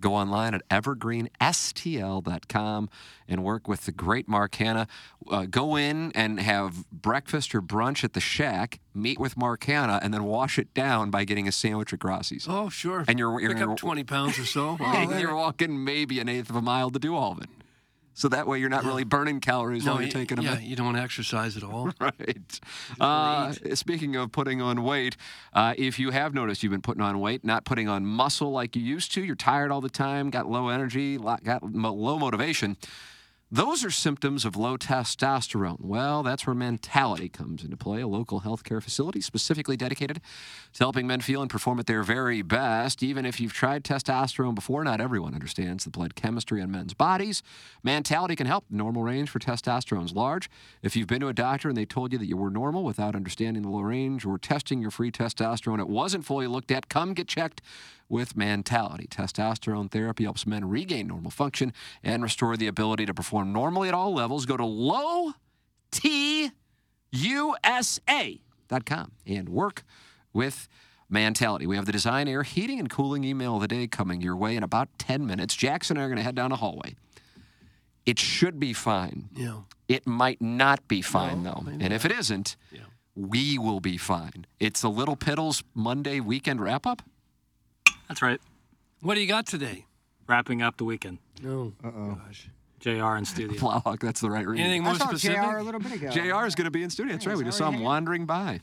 D: go online at evergreenstl.com and work with the great Mark Hanna. Uh, go in and have breakfast or brunch at the shack, meet with Mark Hanna, and then wash it down by getting a sandwich at Grossi's.
B: Oh, sure.
D: And you're, you're
B: Pick up 20 pounds or so.
D: and you're walking maybe an eighth of a mile to do all of it. So that way you're not really burning calories
B: No,
D: while you're
B: you-
D: taking them.
B: yeah, you don't want to exercise at all.
D: Right. Uh, speaking of putting on weight, uh, if you have noticed you've been putting on weight, not putting on muscle like you used to, you're tired all the time, got low energy, got low motivation. Those are symptoms of low testosterone. Well, that's where Mantality comes into play, a local healthcare facility specifically dedicated to helping men feel and perform at their very best. Even if you've tried testosterone before, not everyone understands the blood chemistry in men's bodies. Mantality can help. The normal range for testosterone is large. If you've been to a doctor and they told you that you were normal without understanding the low range or testing your free testosterone, it wasn't fully looked at, come get checked with Mantality. Testosterone therapy helps men regain normal function and restore the ability to perform normally at all levels. Go to low T USA.com and work with Mantality. We have the design, air, heating, and cooling email of the day coming your way in about 10 minutes. Jackson and I are going to head down a hallway. It should be fine.
B: Yeah.
D: It might not be fine, though. And if it isn't, we will be fine. It's the Little Piddles Monday weekend wrap up.
E: That's right.
B: What do you got today?
E: Wrapping up the weekend.
B: No.
A: Uh-oh. Gosh.
E: JR in studio.
D: Plowhawk, that's the right reading.
B: Anything
A: I
B: more
A: saw
B: specific?
A: JR a little bit ago.
D: JR is going to be in studio. That's right. We just saw him wandering by.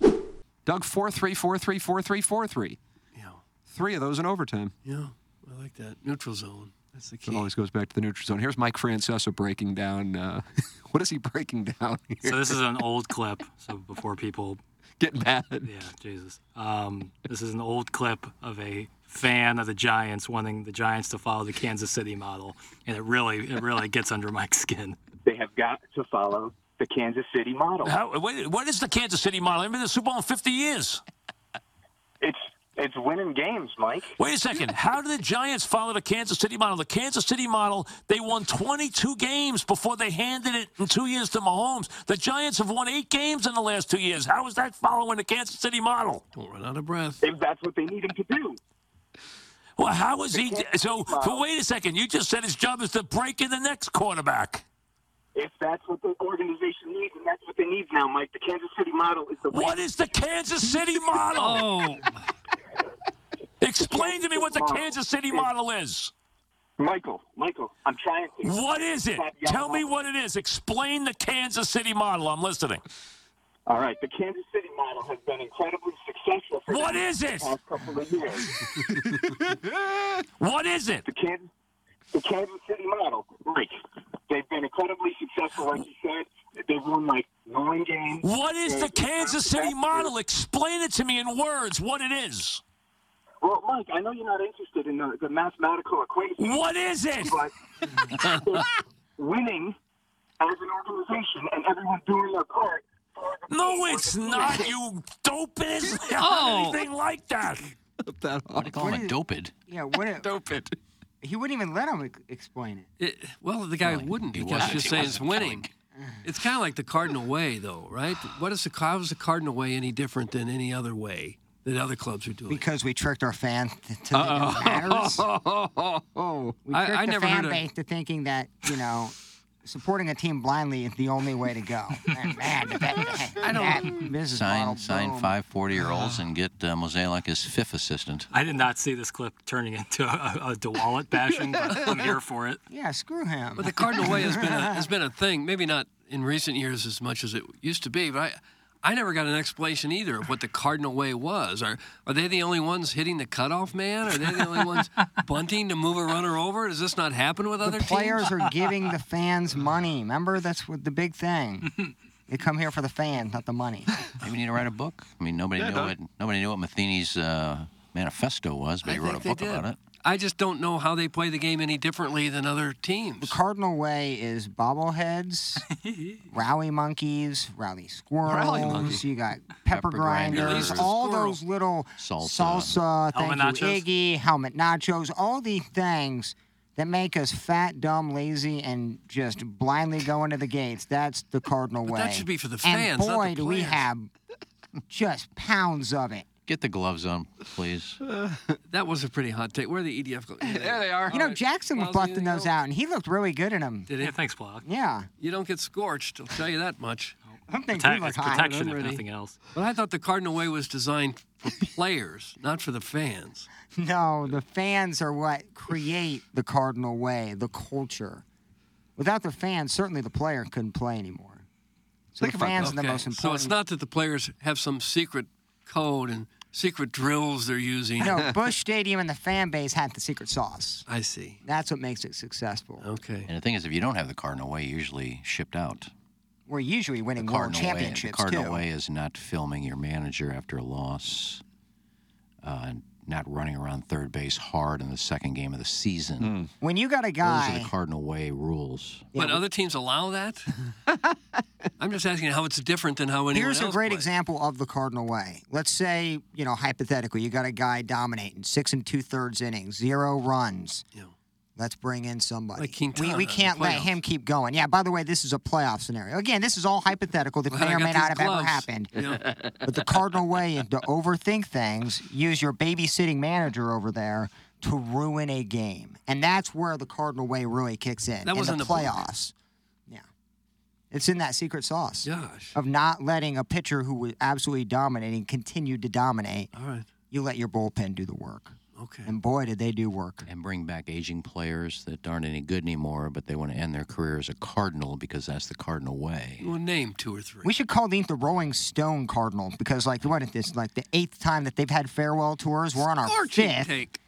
D: Doug, 43434343.
B: Yeah.
D: Three of those in overtime.
B: Yeah. I like that. Neutral zone. That's the key.
D: It always goes back to the neutral zone. Here's Mike Francesa breaking down. Uh, what is he breaking down here?
E: So this is an old clip. So before people
D: Get mad.
E: Yeah, Jesus. Um, this is an old clip of a fan of the Giants wanting the Giants to follow the Kansas City model, and it really, it really gets under Mike's skin.
G: They have got to follow the Kansas City model.
H: How, what, what is the Kansas City model? I've been in the Super Bowl in 50 years.
G: It's it's winning games, Mike.
H: Wait a second. How did the Giants follow the Kansas City model? The Kansas City model, they won 22 games before they handed it in two years to Mahomes. The Giants have won eight games in the last two years. How is that following the Kansas City model?
B: Don't run out of breath.
G: If that's what they need him to do.
H: Well, how is he? So, so wait a second. You just said his job is to break in the next quarterback.
G: If that's what the organization needs, and that's what they need now, Mike, the Kansas City model is the
H: What is the Kansas City model?
B: Oh,
H: Explain to me what the Kansas City model is.
G: Michael, Michael, I'm trying to.
H: What is it? Tell me what it is. Explain the Kansas City model. I'm listening.
G: All right, the Kansas City model has been incredibly successful for
H: What is
G: the past couple of years.
H: What is it?
G: the Kansas, the Kansas City model, Mike. They've been incredibly successful, like you said. They've won like nine games.
H: What is the
G: They're-
H: Kansas City model? Explain it to me in words what it is.
G: Well, Mike, I know you're not interested in the, the mathematical equation.
H: What is it?
G: But winning as an organization and everyone doing their part.
H: No, it's not, you dopest.
B: Oh.
H: Anything like that.
D: that
F: What do you call him a
A: What is-
F: doped?
A: Yeah, what it,
D: Dope it.
A: he wouldn't even let him ex- explain it.
B: it, well, the guy wouldn't
F: he
B: because
F: wasn't.
B: just
F: He
B: saying it's
F: wasn't
B: winning. It's kind of like the Cardinal way, though, right? What is the how is the Cardinal way any different than any other way that other clubs are doing?
A: Because we tricked our fan to think it matters. We
B: I-
A: tricked
B: I
A: the
B: never
A: fan
B: heard of-
A: base to thinking that, you know, supporting a team blindly is the only way to go. And man, that, that, that business model,
F: Sign, sign
A: boom.
F: five 40 year olds and get uh, Mozeliak his fifth assistant.
E: I did not see this clip turning into a, a DeWallet bashing, but I'm here for it.
A: Yeah, screw him.
B: But the Cardinal way has been a, has been a thing. Maybe not in recent years as much as it used to be, but I. I never got an explanation either of what the Cardinal way was. Are are they the only ones hitting the cutoff man? Are they the only ones bunting to move a runner over? Does this not happen with other
A: the players
B: teams?
A: are giving the fans money. Remember, that's what the big thing. they come here for the fans, not the money.
F: Maybe we need to write a book. I mean, nobody
B: Yeah,
F: knew
B: don't-
F: what nobody knew what Matheny's uh, manifesto was, but
B: I
F: he wrote a book
B: did.
F: about it.
B: I just don't know how they play the game any differently than other teams.
A: The Cardinal way is bobbleheads, rally monkeys, rally squirrels.
B: Rally monkeys.
A: You got pepper,
F: Pepper grinders.
A: grinders, all those little
F: Salsa.
A: salsa, thank
E: Helmet
A: you,
E: nachos.
A: Iggy, helmet nachos, all the things that make us fat, dumb, lazy, and just blindly go into the gates. That's the Cardinal
B: But
A: way.
B: that should be for the
A: and
B: fans, not
A: boy,
B: the
A: do we have just pounds of it.
F: Get the gloves on, please.
B: That was a pretty hot take. Where are the EDF? Go- there
D: they are.
A: You know, Jackson was
B: Plowsy,
A: busting those out, and he looked really good in them.
B: Did
E: Yeah,
B: it?
E: thanks, Block.
A: Yeah.
B: You don't get scorched. I'll tell you that much.
A: Some things
E: Protect,
A: do look
E: it's
A: hot.
E: protection, if
B: Already.
E: nothing else.
B: But I thought the Cardinal way was designed for players, not for the fans.
A: No, the fans are what create the Cardinal way, the culture. Without the fans, certainly the player couldn't play anymore. So
D: Think
A: the
D: about
A: fans
D: that.
A: are the most important.
B: So it's not that the players have some secret code and secret drills they're using.
A: No, Busch Stadium and the fan base had the secret sauce.
B: I see.
A: That's what makes it successful.
B: Okay.
F: And the thing is, if you don't have the Cardinal Way, you're usually shipped out.
A: We're usually
F: The
A: winning world
F: Cardinal Way, the Cardinal
A: too.
F: Way is not filming your manager after a loss, uh, and not running around third base hard in the second game of the season. Hmm.
A: When you got a guy,
F: Those are the Cardinal Way rules.
B: But other teams allow that? I'm just asking how it's different than how anyone
A: here's a great
B: plays.
A: example of the Cardinal way. Let's say, you know, hypothetically, you got a guy dominating six and two thirds innings, zero runs.
B: Yeah.
A: Let's bring in somebody.
B: Like
A: we,
B: Quintana
A: we
B: the
A: can't let him keep going. Yeah, by the way, this is a playoff scenario. Again, this is all hypothetical that
B: Glad
A: may
B: I
A: or may not have ever happened.
B: Yeah.
A: But the Cardinal way is to overthink things, use your babysitting manager over there to ruin a game. And that's where the Cardinal way really kicks in.
B: That was
A: in
B: in
A: the
B: the
A: playoffs. Yeah. It's in that secret sauce
B: Gosh.
A: of not letting a pitcher who was absolutely dominating continue to dominate.
B: All right.
A: You let your bullpen do the work.
B: Okay.
A: And boy, did they do work.
F: And bring back aging players that aren't any good anymore, but they want to end their career as a Cardinal because that's the Cardinal way.
B: Well, name two or three.
A: We should call these the Rolling Stone Cardinal because, like, what is this? Like the eighth time that they've had farewell tours. We're on our
B: Scorching
A: fifth.
B: take.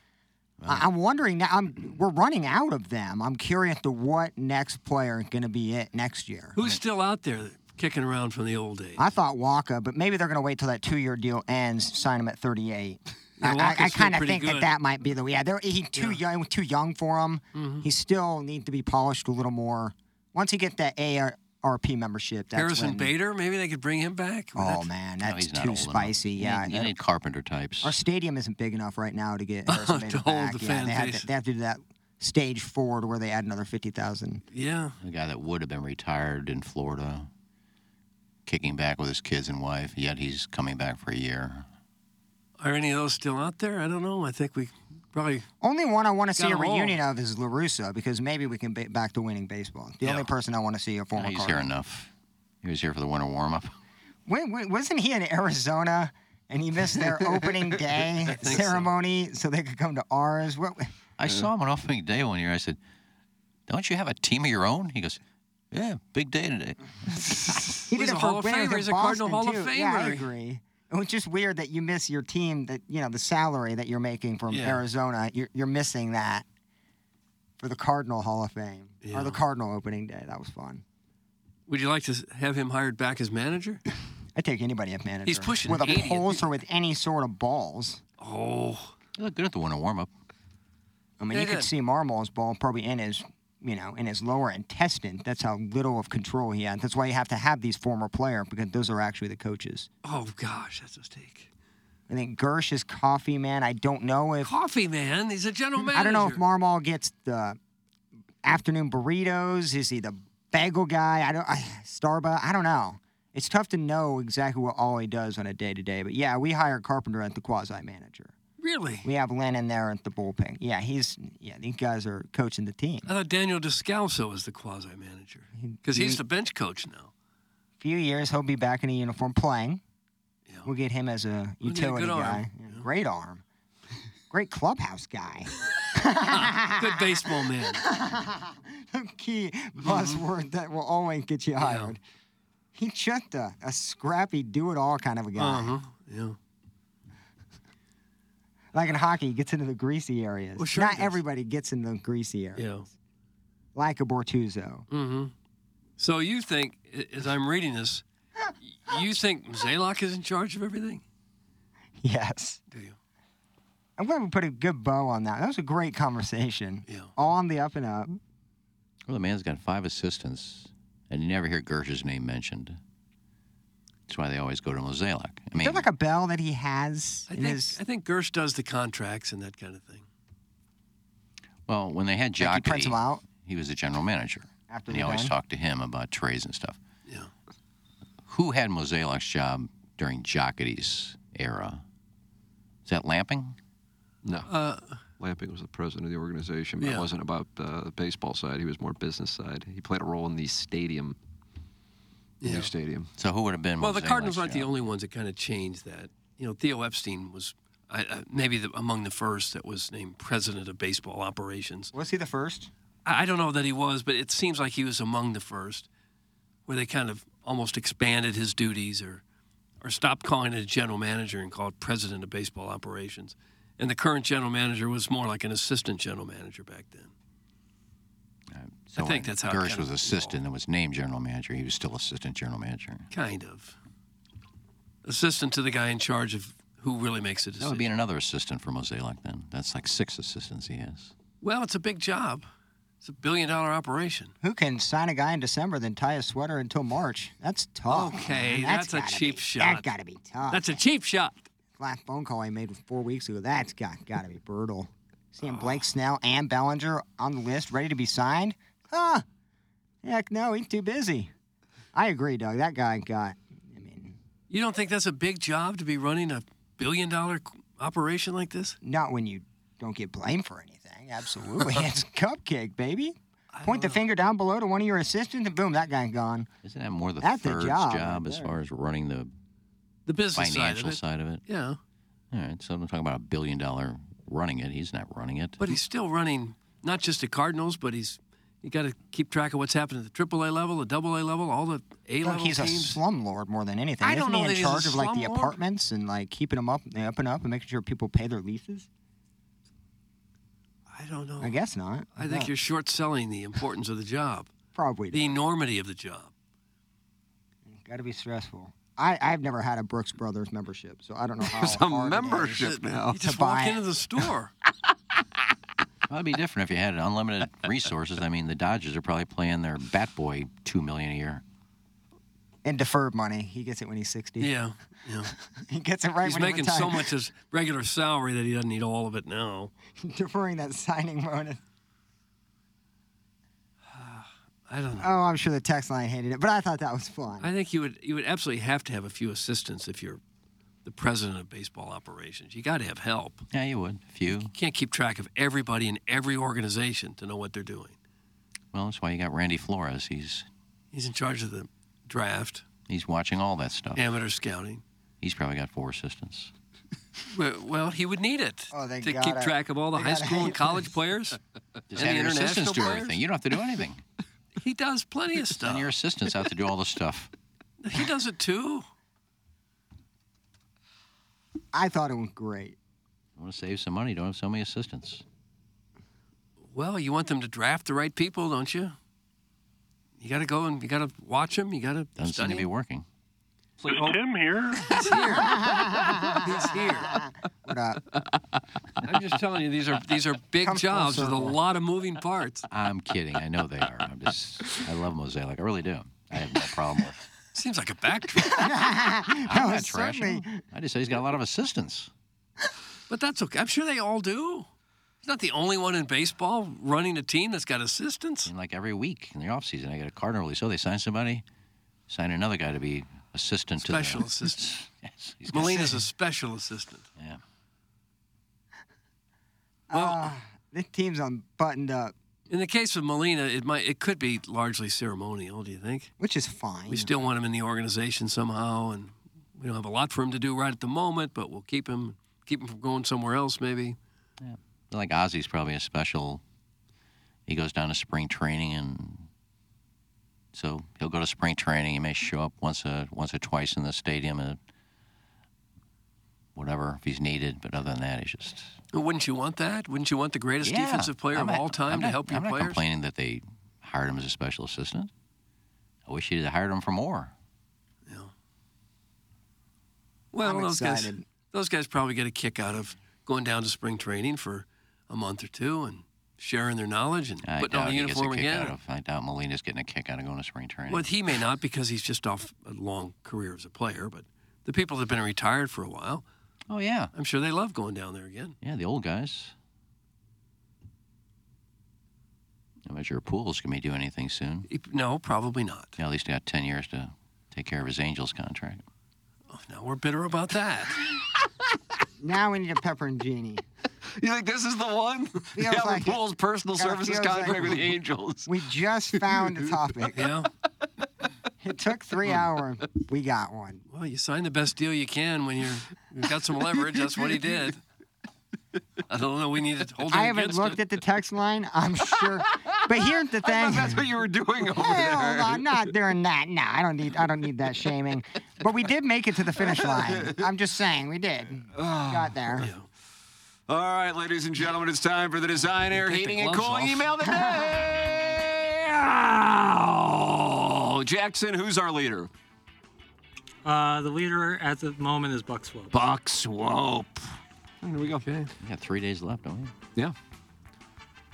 A: I- I'm wondering now. I'm we're running out of them. I'm curious to what next player is going to be it next year.
B: Who's still out there kicking around from the old days?
A: I thought Wacha, but maybe they're going to wait till that two-year deal ends, sign him at 38.
B: Yeah,
A: I- I,
B: Wacha's
A: I
B: still
A: kind of think that
B: good.
A: that might be the yeah. They're, he's too young, too young for him.
B: Mm-hmm.
A: He still needs to be polished a little more. Once he get that AARP membership, that's
B: Harrison
A: when,
B: Bader, maybe they could bring him back.
A: Oh
B: that-
A: man, that's
F: he's not
A: too
F: old enough.
A: spicy.
F: You
A: Yeah,
F: need, you need Carpenter types.
A: our stadium isn't big enough right now to get Harrison
B: To
A: Bader
B: hold
A: back.
B: the
A: yeah,
B: fan
A: they have, to, they have to do that stage four to where they add another fifty thousand.
B: Yeah.
F: The guy that would have been retired in Florida, kicking back with his kids and wife, yet he's coming back for a year.
B: Are any of those still out there? I don't know. I think we probably.
A: Only one I want to see
B: a
A: a
B: 'em all.
A: reunion of is La Russa because maybe we can be back to winning baseball. The
B: Yeah.
A: only person I want to see a former
F: he's
A: Cardinal.
F: here enough. He was here for the winter warm up.
A: Wait, wait, wasn't he in Arizona and he missed their opening day
B: think so.
A: ceremony so. they could come to ours? What?
F: I saw him on opening day one year. I said, Don't you have a team of your own? He goes, Yeah, big day today.
A: He
B: He's
A: did
B: a
A: it
B: Hall
A: for
B: of Famer. He's a Cardinal
A: Boston,
B: Hall of
A: too. Yeah, I agree. It was just weird that you miss your team that you know the salary that you're making from
B: Yeah.
A: Arizona. You're, you're missing that for the Cardinal Hall of Fame
B: Yeah.
A: or the Cardinal opening day. That was fun.
B: Would you like to have him hired back as manager?
A: I take anybody as manager.
B: He's pushing
A: with a
B: 80.
A: pulse or with any sort of balls.
B: Oh,
F: you look good at the winter warm up.
A: I mean,
B: They
A: you could see Marmol's ball probably in his, you know, in his lower intestine. That's how little of control he had. That's why you have to have these former players because those are actually the coaches.
B: oh gosh, that's a mistake.
A: I think Girsch is coffee man. I don't know if
B: Coffee man. He's a general manager.
A: I don't know if Marmol gets the afternoon burritos. Is he the bagel guy? I don't. I, Starbucks. I don't know. It's tough to know exactly what all he does on a day to day. But yeah, we hire Carpenter at the quasi manager.
B: Really?
A: We have Lynn in there at the bullpen. Yeah, he's yeah. These guys are coaching the team.
B: I thought Daniel Descalso was the quasi manager because he's the bench coach now.
A: A few years he'll be back in a uniform playing. Yeah. We'll get him as a
B: We'll a
A: utility
B: arm,
A: guy. Yeah, Great arm. Great clubhouse guy.
B: Good baseball man.
A: the Key buzzword that will always get you hired. He's just a, a scrappy, do it all kind of a guy.
B: Uh huh. Yeah.
A: Like in hockey, he gets into the greasy areas.
B: Well, sure
A: Not everybody gets in the greasy areas.
B: Yeah.
A: Like a Bortuzzo.
B: Mm-hmm. So you think, as I'm reading this, you think Zaylock is in charge of everything?
A: Yes.
B: Do you?
A: I'm going to put a good bow on that. That was a great conversation.
B: Yeah.
A: All on the up and up.
F: Well, the man's got five assistants, and you never hear Girsch's name mentioned. That's why they always go to Mozeliak. I
A: Is
F: mean,
A: there like a bell that he has
B: I
A: in
B: think
A: his
B: I think Girsch does the contracts and that kind of thing.
F: well, when they had
A: Like he Jocketty, out?
F: he was the general manager,
A: after
F: and he always
A: done?
F: talked to him about trades and stuff.
B: Yeah.
F: Who had Mozeliak's job during Jocketty's era? Is that Lamping?
D: No.
B: Uh,
D: Lamping was the president of the organization, but
B: Yeah.
D: it wasn't about uh, the baseball side. He was more business side. He played a role in the stadium, the
B: Yeah.
D: new stadium.
F: So who would have been?
B: Well, the Cardinals aren't the only ones that kind of changed that. You know, Theo Epstein was I, I, maybe the, among the first that was named president of baseball operations.
A: Was he the first?
B: I, I don't know that he was, but it seems like he was among the first, where they kind of almost expanded his duties or or stopped calling it a general manager and called president of baseball operations. And the current general manager was more like an assistant general manager back then.
F: So
B: I think
F: when
B: that's how it
F: Girsch
B: kind
F: was
B: of
F: assistant and was named general manager. He was still assistant general manager.
B: Kind of. Assistant to the guy in charge of who really makes the
F: That
B: decision.
F: would be another assistant for Mozeliak then. That's like six assistants he has.
B: Well, it's a big job. It's a billion dollar operation.
A: Who can sign a guy in December then tie a sweater until March? That's tough.
B: Okay,
A: man.
B: that's, a
A: gotta
B: cheap
A: be-
B: shot.
A: That's got to be tough.
B: That's a cheap shot.
A: last phone call I made four weeks ago. That's got got to be brutal. Seeing
B: Oh. Ah.
A: Blake Snell and Bellinger on the list, ready to be signed. Huh? Heck no, he's too busy. I agree, Doug. That guy got. I mean.
B: You don't think that's a big job to be running a billion dollar operation like this?
A: Not when you don't get blamed for anything. Absolutely, it's cupcake, baby. Point the finger down below to one of your assistants, and boom, that guy's gone.
F: Isn't that more the
A: That's the
F: third
A: job
F: job,
A: right
F: as far as running the
B: The business
F: financial
B: side of
F: side of it?
B: Yeah.
F: All right, so I'm talking about a billion dollar running it. He's not running it.
B: But he's still running not just the Cardinals, but he's you got to keep track of what's happening at the AAA level, the AA level, all the A level
A: he's a
B: teams.
A: slumlord more than anything.
B: I don't
A: Isn't
B: know
A: he in
B: a
A: charge of like the
B: slumlord.
A: apartments and like keeping them up, up and up, and making sure people pay their leases?
B: I don't know.
A: I guess not.
B: I think you're short selling the importance of the job,
A: probably
B: the enormity of the job.
A: got to be stressful. I, I've never had a Brooks Brothers membership, so I don't know how.
D: There's a
A: hard it is
D: membership now.
B: You just walk into the store.
F: Well, it'd be different if you had unlimited resources. I mean, the Dodgers are probably playing their bat boy two million a year.
A: in deferred money. He gets it when he's 60.
B: Yeah, yeah.
A: he gets it right
B: He's
A: when
B: making
A: he
B: so much his regular salary that he doesn't need all of it now.
A: Deferring that signing bonus.
B: I don't know.
A: Oh, I'm sure the text line hated it, but I thought that was fun.
B: I think you would you would absolutely have to have a few assistants if you're the president of baseball operations. You got to have help.
F: Yeah, you would. A few.
B: You can't keep track of everybody in every organization to know what they're doing.
F: Well, that's why you got Randy Flores. He's
B: He's in charge of the draft,
F: he's watching all that stuff.
B: amateur scouting.
F: He's probably got four assistants.
B: Well, well, he would need it
A: Oh, they
B: to keep
A: gotta-
B: track of all the high school and college
A: this.
B: players.
F: Just
B: and
F: have your assistants
B: international
F: do
B: players.
F: everything. You don't have to do anything.
B: He does plenty of stuff.
F: And your assistants have to do all the stuff.
B: He does it too.
A: I thought it was great.
F: You want to save some money? Don't have so many assistants.
B: Well, you want them to draft the right people, don't you? You got to go and you got to watch them. You got to
F: Doesn't seem
B: study.
F: to be
B: 'em.
F: working.
B: Is Tim here? He's here. He's here.
A: What up?
B: I'm just telling you, these are these are big
A: Come
B: jobs with a lot of moving parts.
F: I'm kidding. I know they are. I'm just. I love Mozeliak. I really do. I have no problem with.
B: Seems like a backtrack,
F: I'm
A: No,
F: not
A: certainly.
F: trashing. him. I just say he's got a lot of assistants.
B: but that's okay. I'm sure they all do. He's not the only one in baseball running a team that's got assistants.
F: And like every week in the off season, I get a card release. So they sign somebody, sign another guy to be assistant
B: Special
F: to the special
B: assistant.
F: yes, he's
B: Molina's a special assistant.
F: Yeah.
A: Ah, this team's unbuttoned up,
B: In the case of Molina, it might it could be largely ceremonial. Do you think?
A: which is fine.
B: We still want him in the organization somehow, and we don't have a lot for him to do right at the moment, but we'll keep him keep him from going somewhere else, maybe. Yeah.
F: Like Ozzy's probably a special. He goes down to spring training, and so he'll go to spring training. He may show up once a once or twice in the stadium, and whatever if he's needed. But other than that, he's just
B: Wouldn't you want that? Wouldn't you want the greatest
F: Yeah.
B: defensive player
F: I'm
B: of
F: not-
B: all time
F: I'm
B: to
F: not-
B: help your
F: I'm not
B: players?
F: complaining that they hired him as a special assistant. I wish he'd hired him for more. Yeah.
B: Well,
A: I'm
B: those guys, those guys probably get a kick out of going down to spring training for a month or two and sharing their knowledge and
F: I
B: putting on the
F: he gets a
B: uniform again.
F: out of. I doubt Molina's getting a kick out of going to spring training.
B: Well, he may not because he's just off a long career as a player, but the people that have been retired for a while,
F: oh yeah,
B: I'm sure they love going down there again.
F: yeah, the old guys. I'm not sure Pujols's going to be doing anything soon.
B: No, probably not.
F: Yeah, at least he got 10 years to take care of his Angels contract.
B: Oh, now we're bitter about that.
A: Now we need a pepper and genie.
D: You think this is the one?
A: Feels
D: yeah,
A: like it.
D: Pujols' personal
A: Kinda
D: services
A: feels like-
D: contract with the Angels.
A: We just found a topic.
B: Yeah.
A: It took three hours. We got one.
B: Well, you sign the best deal you can when you're you've got some leverage. That's what he did. I don't know. We need to hold it
A: I haven't looked
B: it.
A: at the text line. I'm sure. But here's the thing.
D: thought that's what you were doing over
A: Hell,
D: there.
A: I'm not doing that. No, I don't need. I don't need that shaming. But we did make it to the finish line. I'm just saying, we did. Oh, got there.
D: All right, ladies and gentlemen, it's time for the Design Air Heating and Cooling
B: off.
D: email of the day. Ow! Jackson, who's our leader?
E: Uh, the leader at the moment is Buck Swope.
D: Buck Swope. There we go. Okay.
F: We got three days left, don't we?
D: Yeah.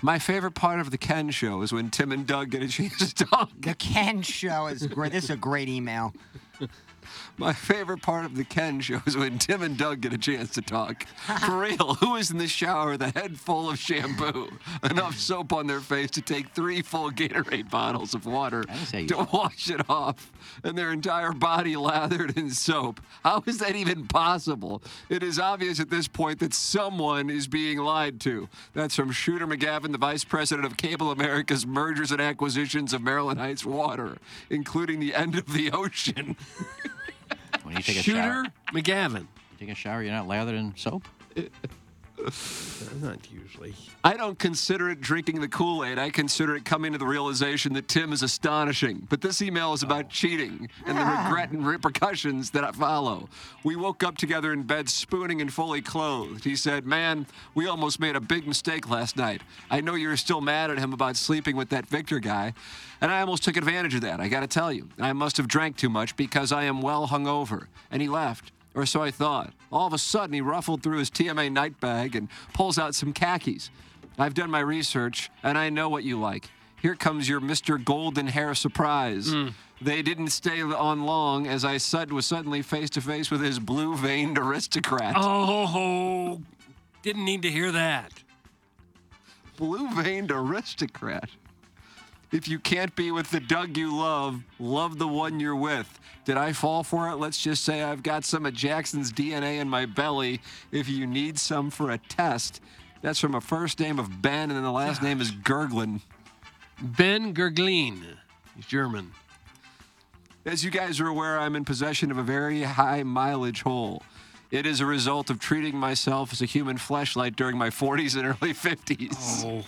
D: My favorite part of the Ken show is when Tim and Doug get a chance to talk.
A: The Ken show is great. This is a great email.
D: My favorite part of the Ken show is when Tim and Doug get a chance to talk. For real, who is in the shower with a head full of shampoo, enough soap on their face to take three full Gatorade bottles of water to wash it off, and their entire body lathered in soap? How is that even possible? It is obvious at this point that someone is being lied to. That's from Shooter McGavin, the Vice President of Cable America's Mergers and Acquisitions of Maryland Heights Water, including the end of the ocean.
F: When you take a
B: Shooter
F: shower,
B: McGavin.
F: you take a shower, you're not lathered in soap?
B: Not usually.
D: I don't consider it drinking the Kool Aid. I consider it coming to the realization that Tim is astonishing. But this email is about oh. cheating and the regret and repercussions that follow. We woke up together in bed, spooning and fully clothed. He said, Man, we almost made a big mistake last night. I know you're still mad at him about sleeping with that Victor guy. And I almost took advantage of that, I gotta tell you. I must have drank too much because I am well hungover. And he left. Or so I thought. All of a sudden, he ruffled through his TMA night bag and pulls out some khakis. I've done my research, and I know what you like. Here comes your Mr. Golden Hair surprise. Hmm. They didn't stay on long as I sud- was suddenly face to face with his blue veined aristocrat.
B: Oh, didn't need to hear that.
D: Blue veined aristocrat. If you can't be with the Doug you love, love the one you're with. Did I fall for it? Let's just say I've got some of Jackson's DNA in my belly. If you need some for a test, that's from a first name of Ben and then the last name is Gerglin.
B: Ben Gerglin. He's German.
D: As you guys are aware, I'm in possession of a very high mileage hole. It is a result of treating myself as a human fleshlight during my 40s and early 50s.
B: Oh,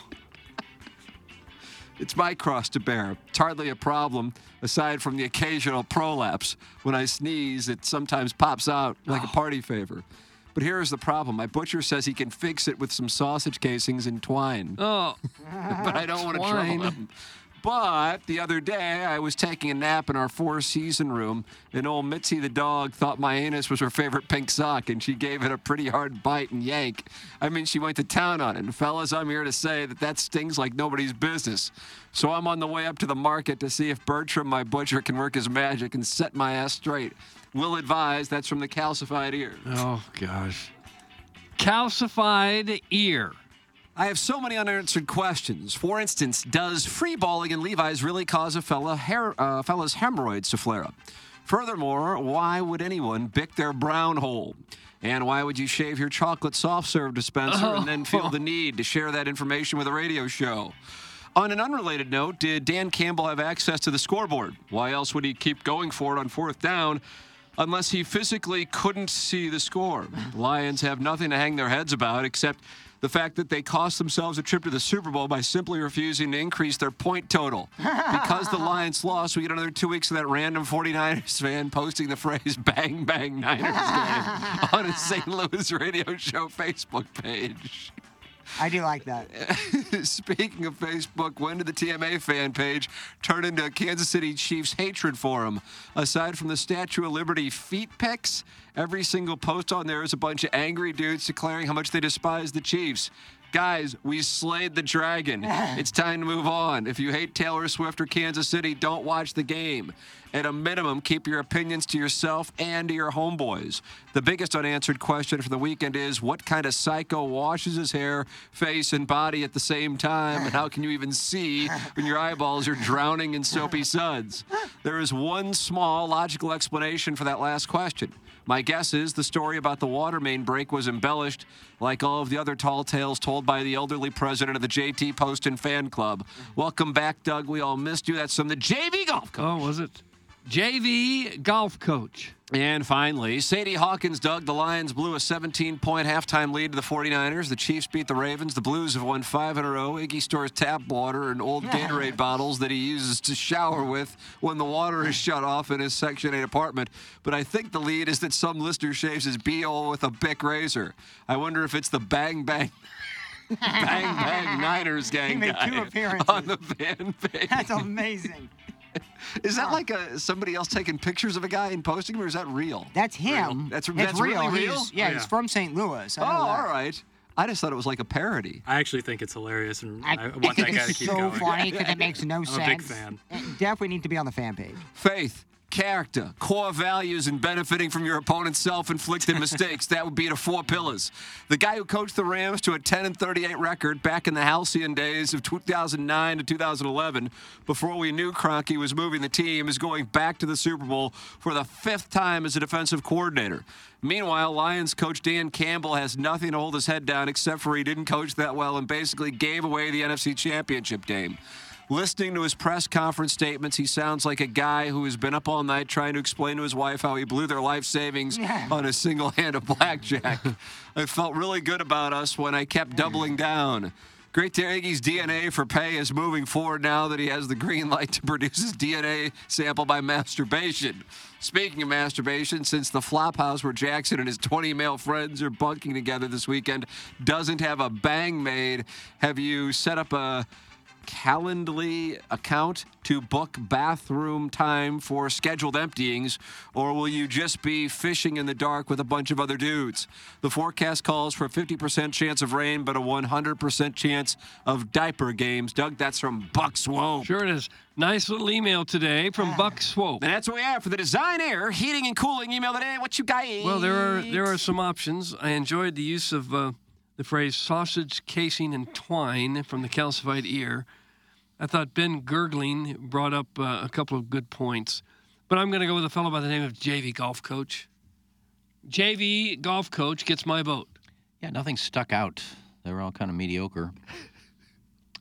D: It's my cross to bear. It's hardly a problem, aside from the occasional prolapse. When I sneeze, it sometimes pops out like a oh. party favor. But here is the problem. My butcher says he can fix it with some sausage casings and twine.
B: oh,
D: but I don't want to trouble him. But the other day, I was taking a nap in our four season room, and old Mitzi the dog thought my anus was her favorite pink sock, and she gave it a pretty hard bite and yank. I mean, she went to town on it. And fellas, I'm here to say that that stings like nobody's business. So I'm on the way up to the market to see if Bertram, my butcher, can work his magic and set my ass straight. Will advise that's from the calcified ear.
B: oh gosh. Calcified ear.
D: I have so many unanswered questions. For instance, does free balling in Levi's really cause a fella hair, uh, fella's hemorrhoids to flare up? Furthermore, why would anyone bick their brown hole? And why would you shave your chocolate soft serve dispenser and then feel the need to share that information with a radio show? On an unrelated note, did Dan Campbell have access to the scoreboard? Why else would he keep going for it on fourth down unless he physically couldn't see the score? Lions have nothing to hang their heads about except the fact that they cost themselves a trip to the Super Bowl by simply refusing to increase their point total. because the Lions lost, we get another two weeks of that random 49ers fan posting the phrase bang, bang, Niners game on his St. Louis radio show Facebook page.
A: I do like that.
D: Speaking of Facebook, when did the TMA fan page turn into a Kansas City Chiefs hatred forum? Aside from the Statue of Liberty feet pics, every single post on there is a bunch of angry dudes declaring how much they despise the Chiefs. Guys, we slayed the dragon. It's time to move on. If you hate Taylor Swift or Kansas City, don't watch the game. At a minimum, keep your opinions to yourself and to your homeboys. The biggest unanswered question for the weekend is what kind of psycho washes his hair, face, and body at the same time? And how can you even see when your eyeballs are drowning in soapy suds? There is one small logical explanation for that last question. My guess is the story about the water main break was embellished, like all of the other tall tales told by the elderly president of the JT Poston fan club. Welcome back, Doug. We all missed you. That's from the JV Golf Coach.
B: Oh, was it? JV golf coach.
D: And finally, Sadie Hawkins dug the Lions blew a 17 point halftime lead to the 49ers. The Chiefs beat the Ravens. The Blues have won five in a row. Iggy stores tap water and old Gatorade bottles that he uses to shower with when the water is shut off in his Section 8 apartment. But I think the lead is that some listener shaves his B-hole with a Bic razor. I wonder if it's the Bang Bang. bang Bang Niners gang
A: He made
D: guy
A: two appearances.
D: on the fan page.
A: That's amazing.
D: Is that like a somebody else taking pictures of a guy and posting them, or is that real?
A: That's him.
D: That's
A: It's
D: that's
A: real.
D: really
A: He's-
D: real.
A: yeah, he's from St. Louis.
D: Oh,
A: I know oh, that.
D: all right. I just thought it was like a parody.
E: I actually think it's hilarious, and I,
A: I
E: want that guy to
A: it's
E: keep
A: so
E: going.
A: funny because it makes no
E: I'm
A: sense.
E: a big fan.
A: It definitely need to be on the fan page.
D: Faith, character, core values, and benefiting from your opponent's self-inflicted mistakes. That would be the four pillars. The guy who coached the Rams to a 10 and 38 record back in the halcyon days of 2009 to 2011, before we knew Kroenke was moving the team, is going back to the Super Bowl for the fifth time as a defensive coordinator. Meanwhile, Lions coach Dan Campbell has nothing to hold his head down except for he didn't coach that well and basically gave away the NFC Championship game. Listening to his press conference statements, he sounds like a guy who has been up all night trying to explain to his wife how he blew their life savings on a single hand of blackjack. I felt really good about us when I kept doubling down. Great to Iggy's DNA for pay is moving forward now that he has the green light to produce his DNA sample by masturbation. Speaking of masturbation, since the flop house where Jackson and his 20 male friends are bunking together this weekend doesn't have a bang made, have you set up a Calendly account to book bathroom time for scheduled emptyings, or will you just be fishing in the dark with a bunch of other dudes? The forecast calls for a 50% chance of rain, but a 100% chance of diaper games. Doug, that's from Buck Swope.
B: Sure it is. Nice little email today from Buck Swope.
D: And that's what we have for the Design Air Heating and Cooling email today. What you got?
B: Well, there are there are some options. I enjoyed the use of uh, the phrase sausage casing and twine from the calcified ear. I thought Ben Gurgling brought up uh, a couple of good points, but I'm going to go with a fellow by the name of JV Golf Coach. JV Golf Coach gets my vote.
F: Yeah, nothing stuck out. They were all kind of mediocre.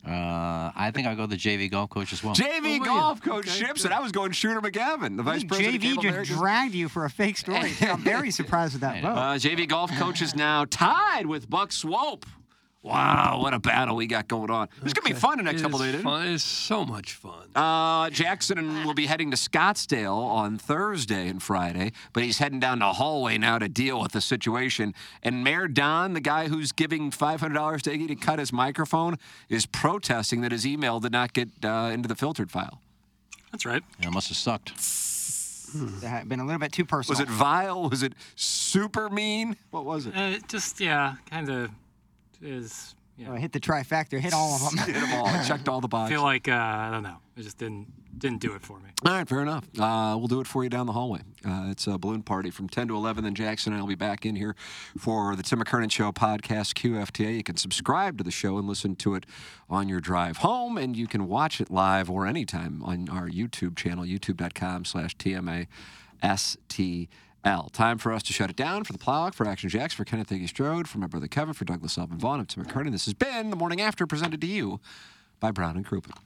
F: Uh, I think I'll go the JV golf coach as well.
D: JV Golf Coach ships it. I was going Shooter McGavin, the vice president.
A: JV just
D: Americas.
A: dragged you for a fake story. I'm very surprised with that vote.
D: Uh, JV Golf Coach is now tied with Buck Swope. Wow, what a battle we got going on. It's going to be fun the next
B: It
D: couple
B: is
D: days. it?
B: fun. It's so much fun.
D: Uh, Jackson will be heading to Scottsdale on Thursday and Friday, but he's heading down the hallway now to deal with the situation. And Mayor Don, the guy who's giving $500 to Iggy to cut his microphone, is protesting that his email did not get uh, into the filtered file.
E: That's right.
F: Yeah, it must have sucked.
A: That had been a little bit too personal.
D: Was it vile? Was it super mean? What was it?
E: Uh, just yeah, kind of is.
A: Oh, hit the trifecta. Hit all of them.
D: Hit them all. I checked all the boxes.
E: I feel like uh, I don't know. It just didn't didn't do it for me.
D: All right, fair enough. Uh, we'll do it for you down the hallway. Uh, it's a balloon party from 10 to 11. Then Jackson and I will be back in here for the Tim McKernan Show podcast, QFTA. You can subscribe to the show and listen to it on your drive home, and you can watch it live or anytime on our YouTube channel, youtube.com slash TMA. L. Time for us to shut it down for the Plowhawk, for Action Jacks, for Kenneth Iggy Strode, for my brother Kevin, for Douglas Elvin Vaughn. I'm Tim McKernan. This has been The Morning After, presented to you by Brown and Crouppen.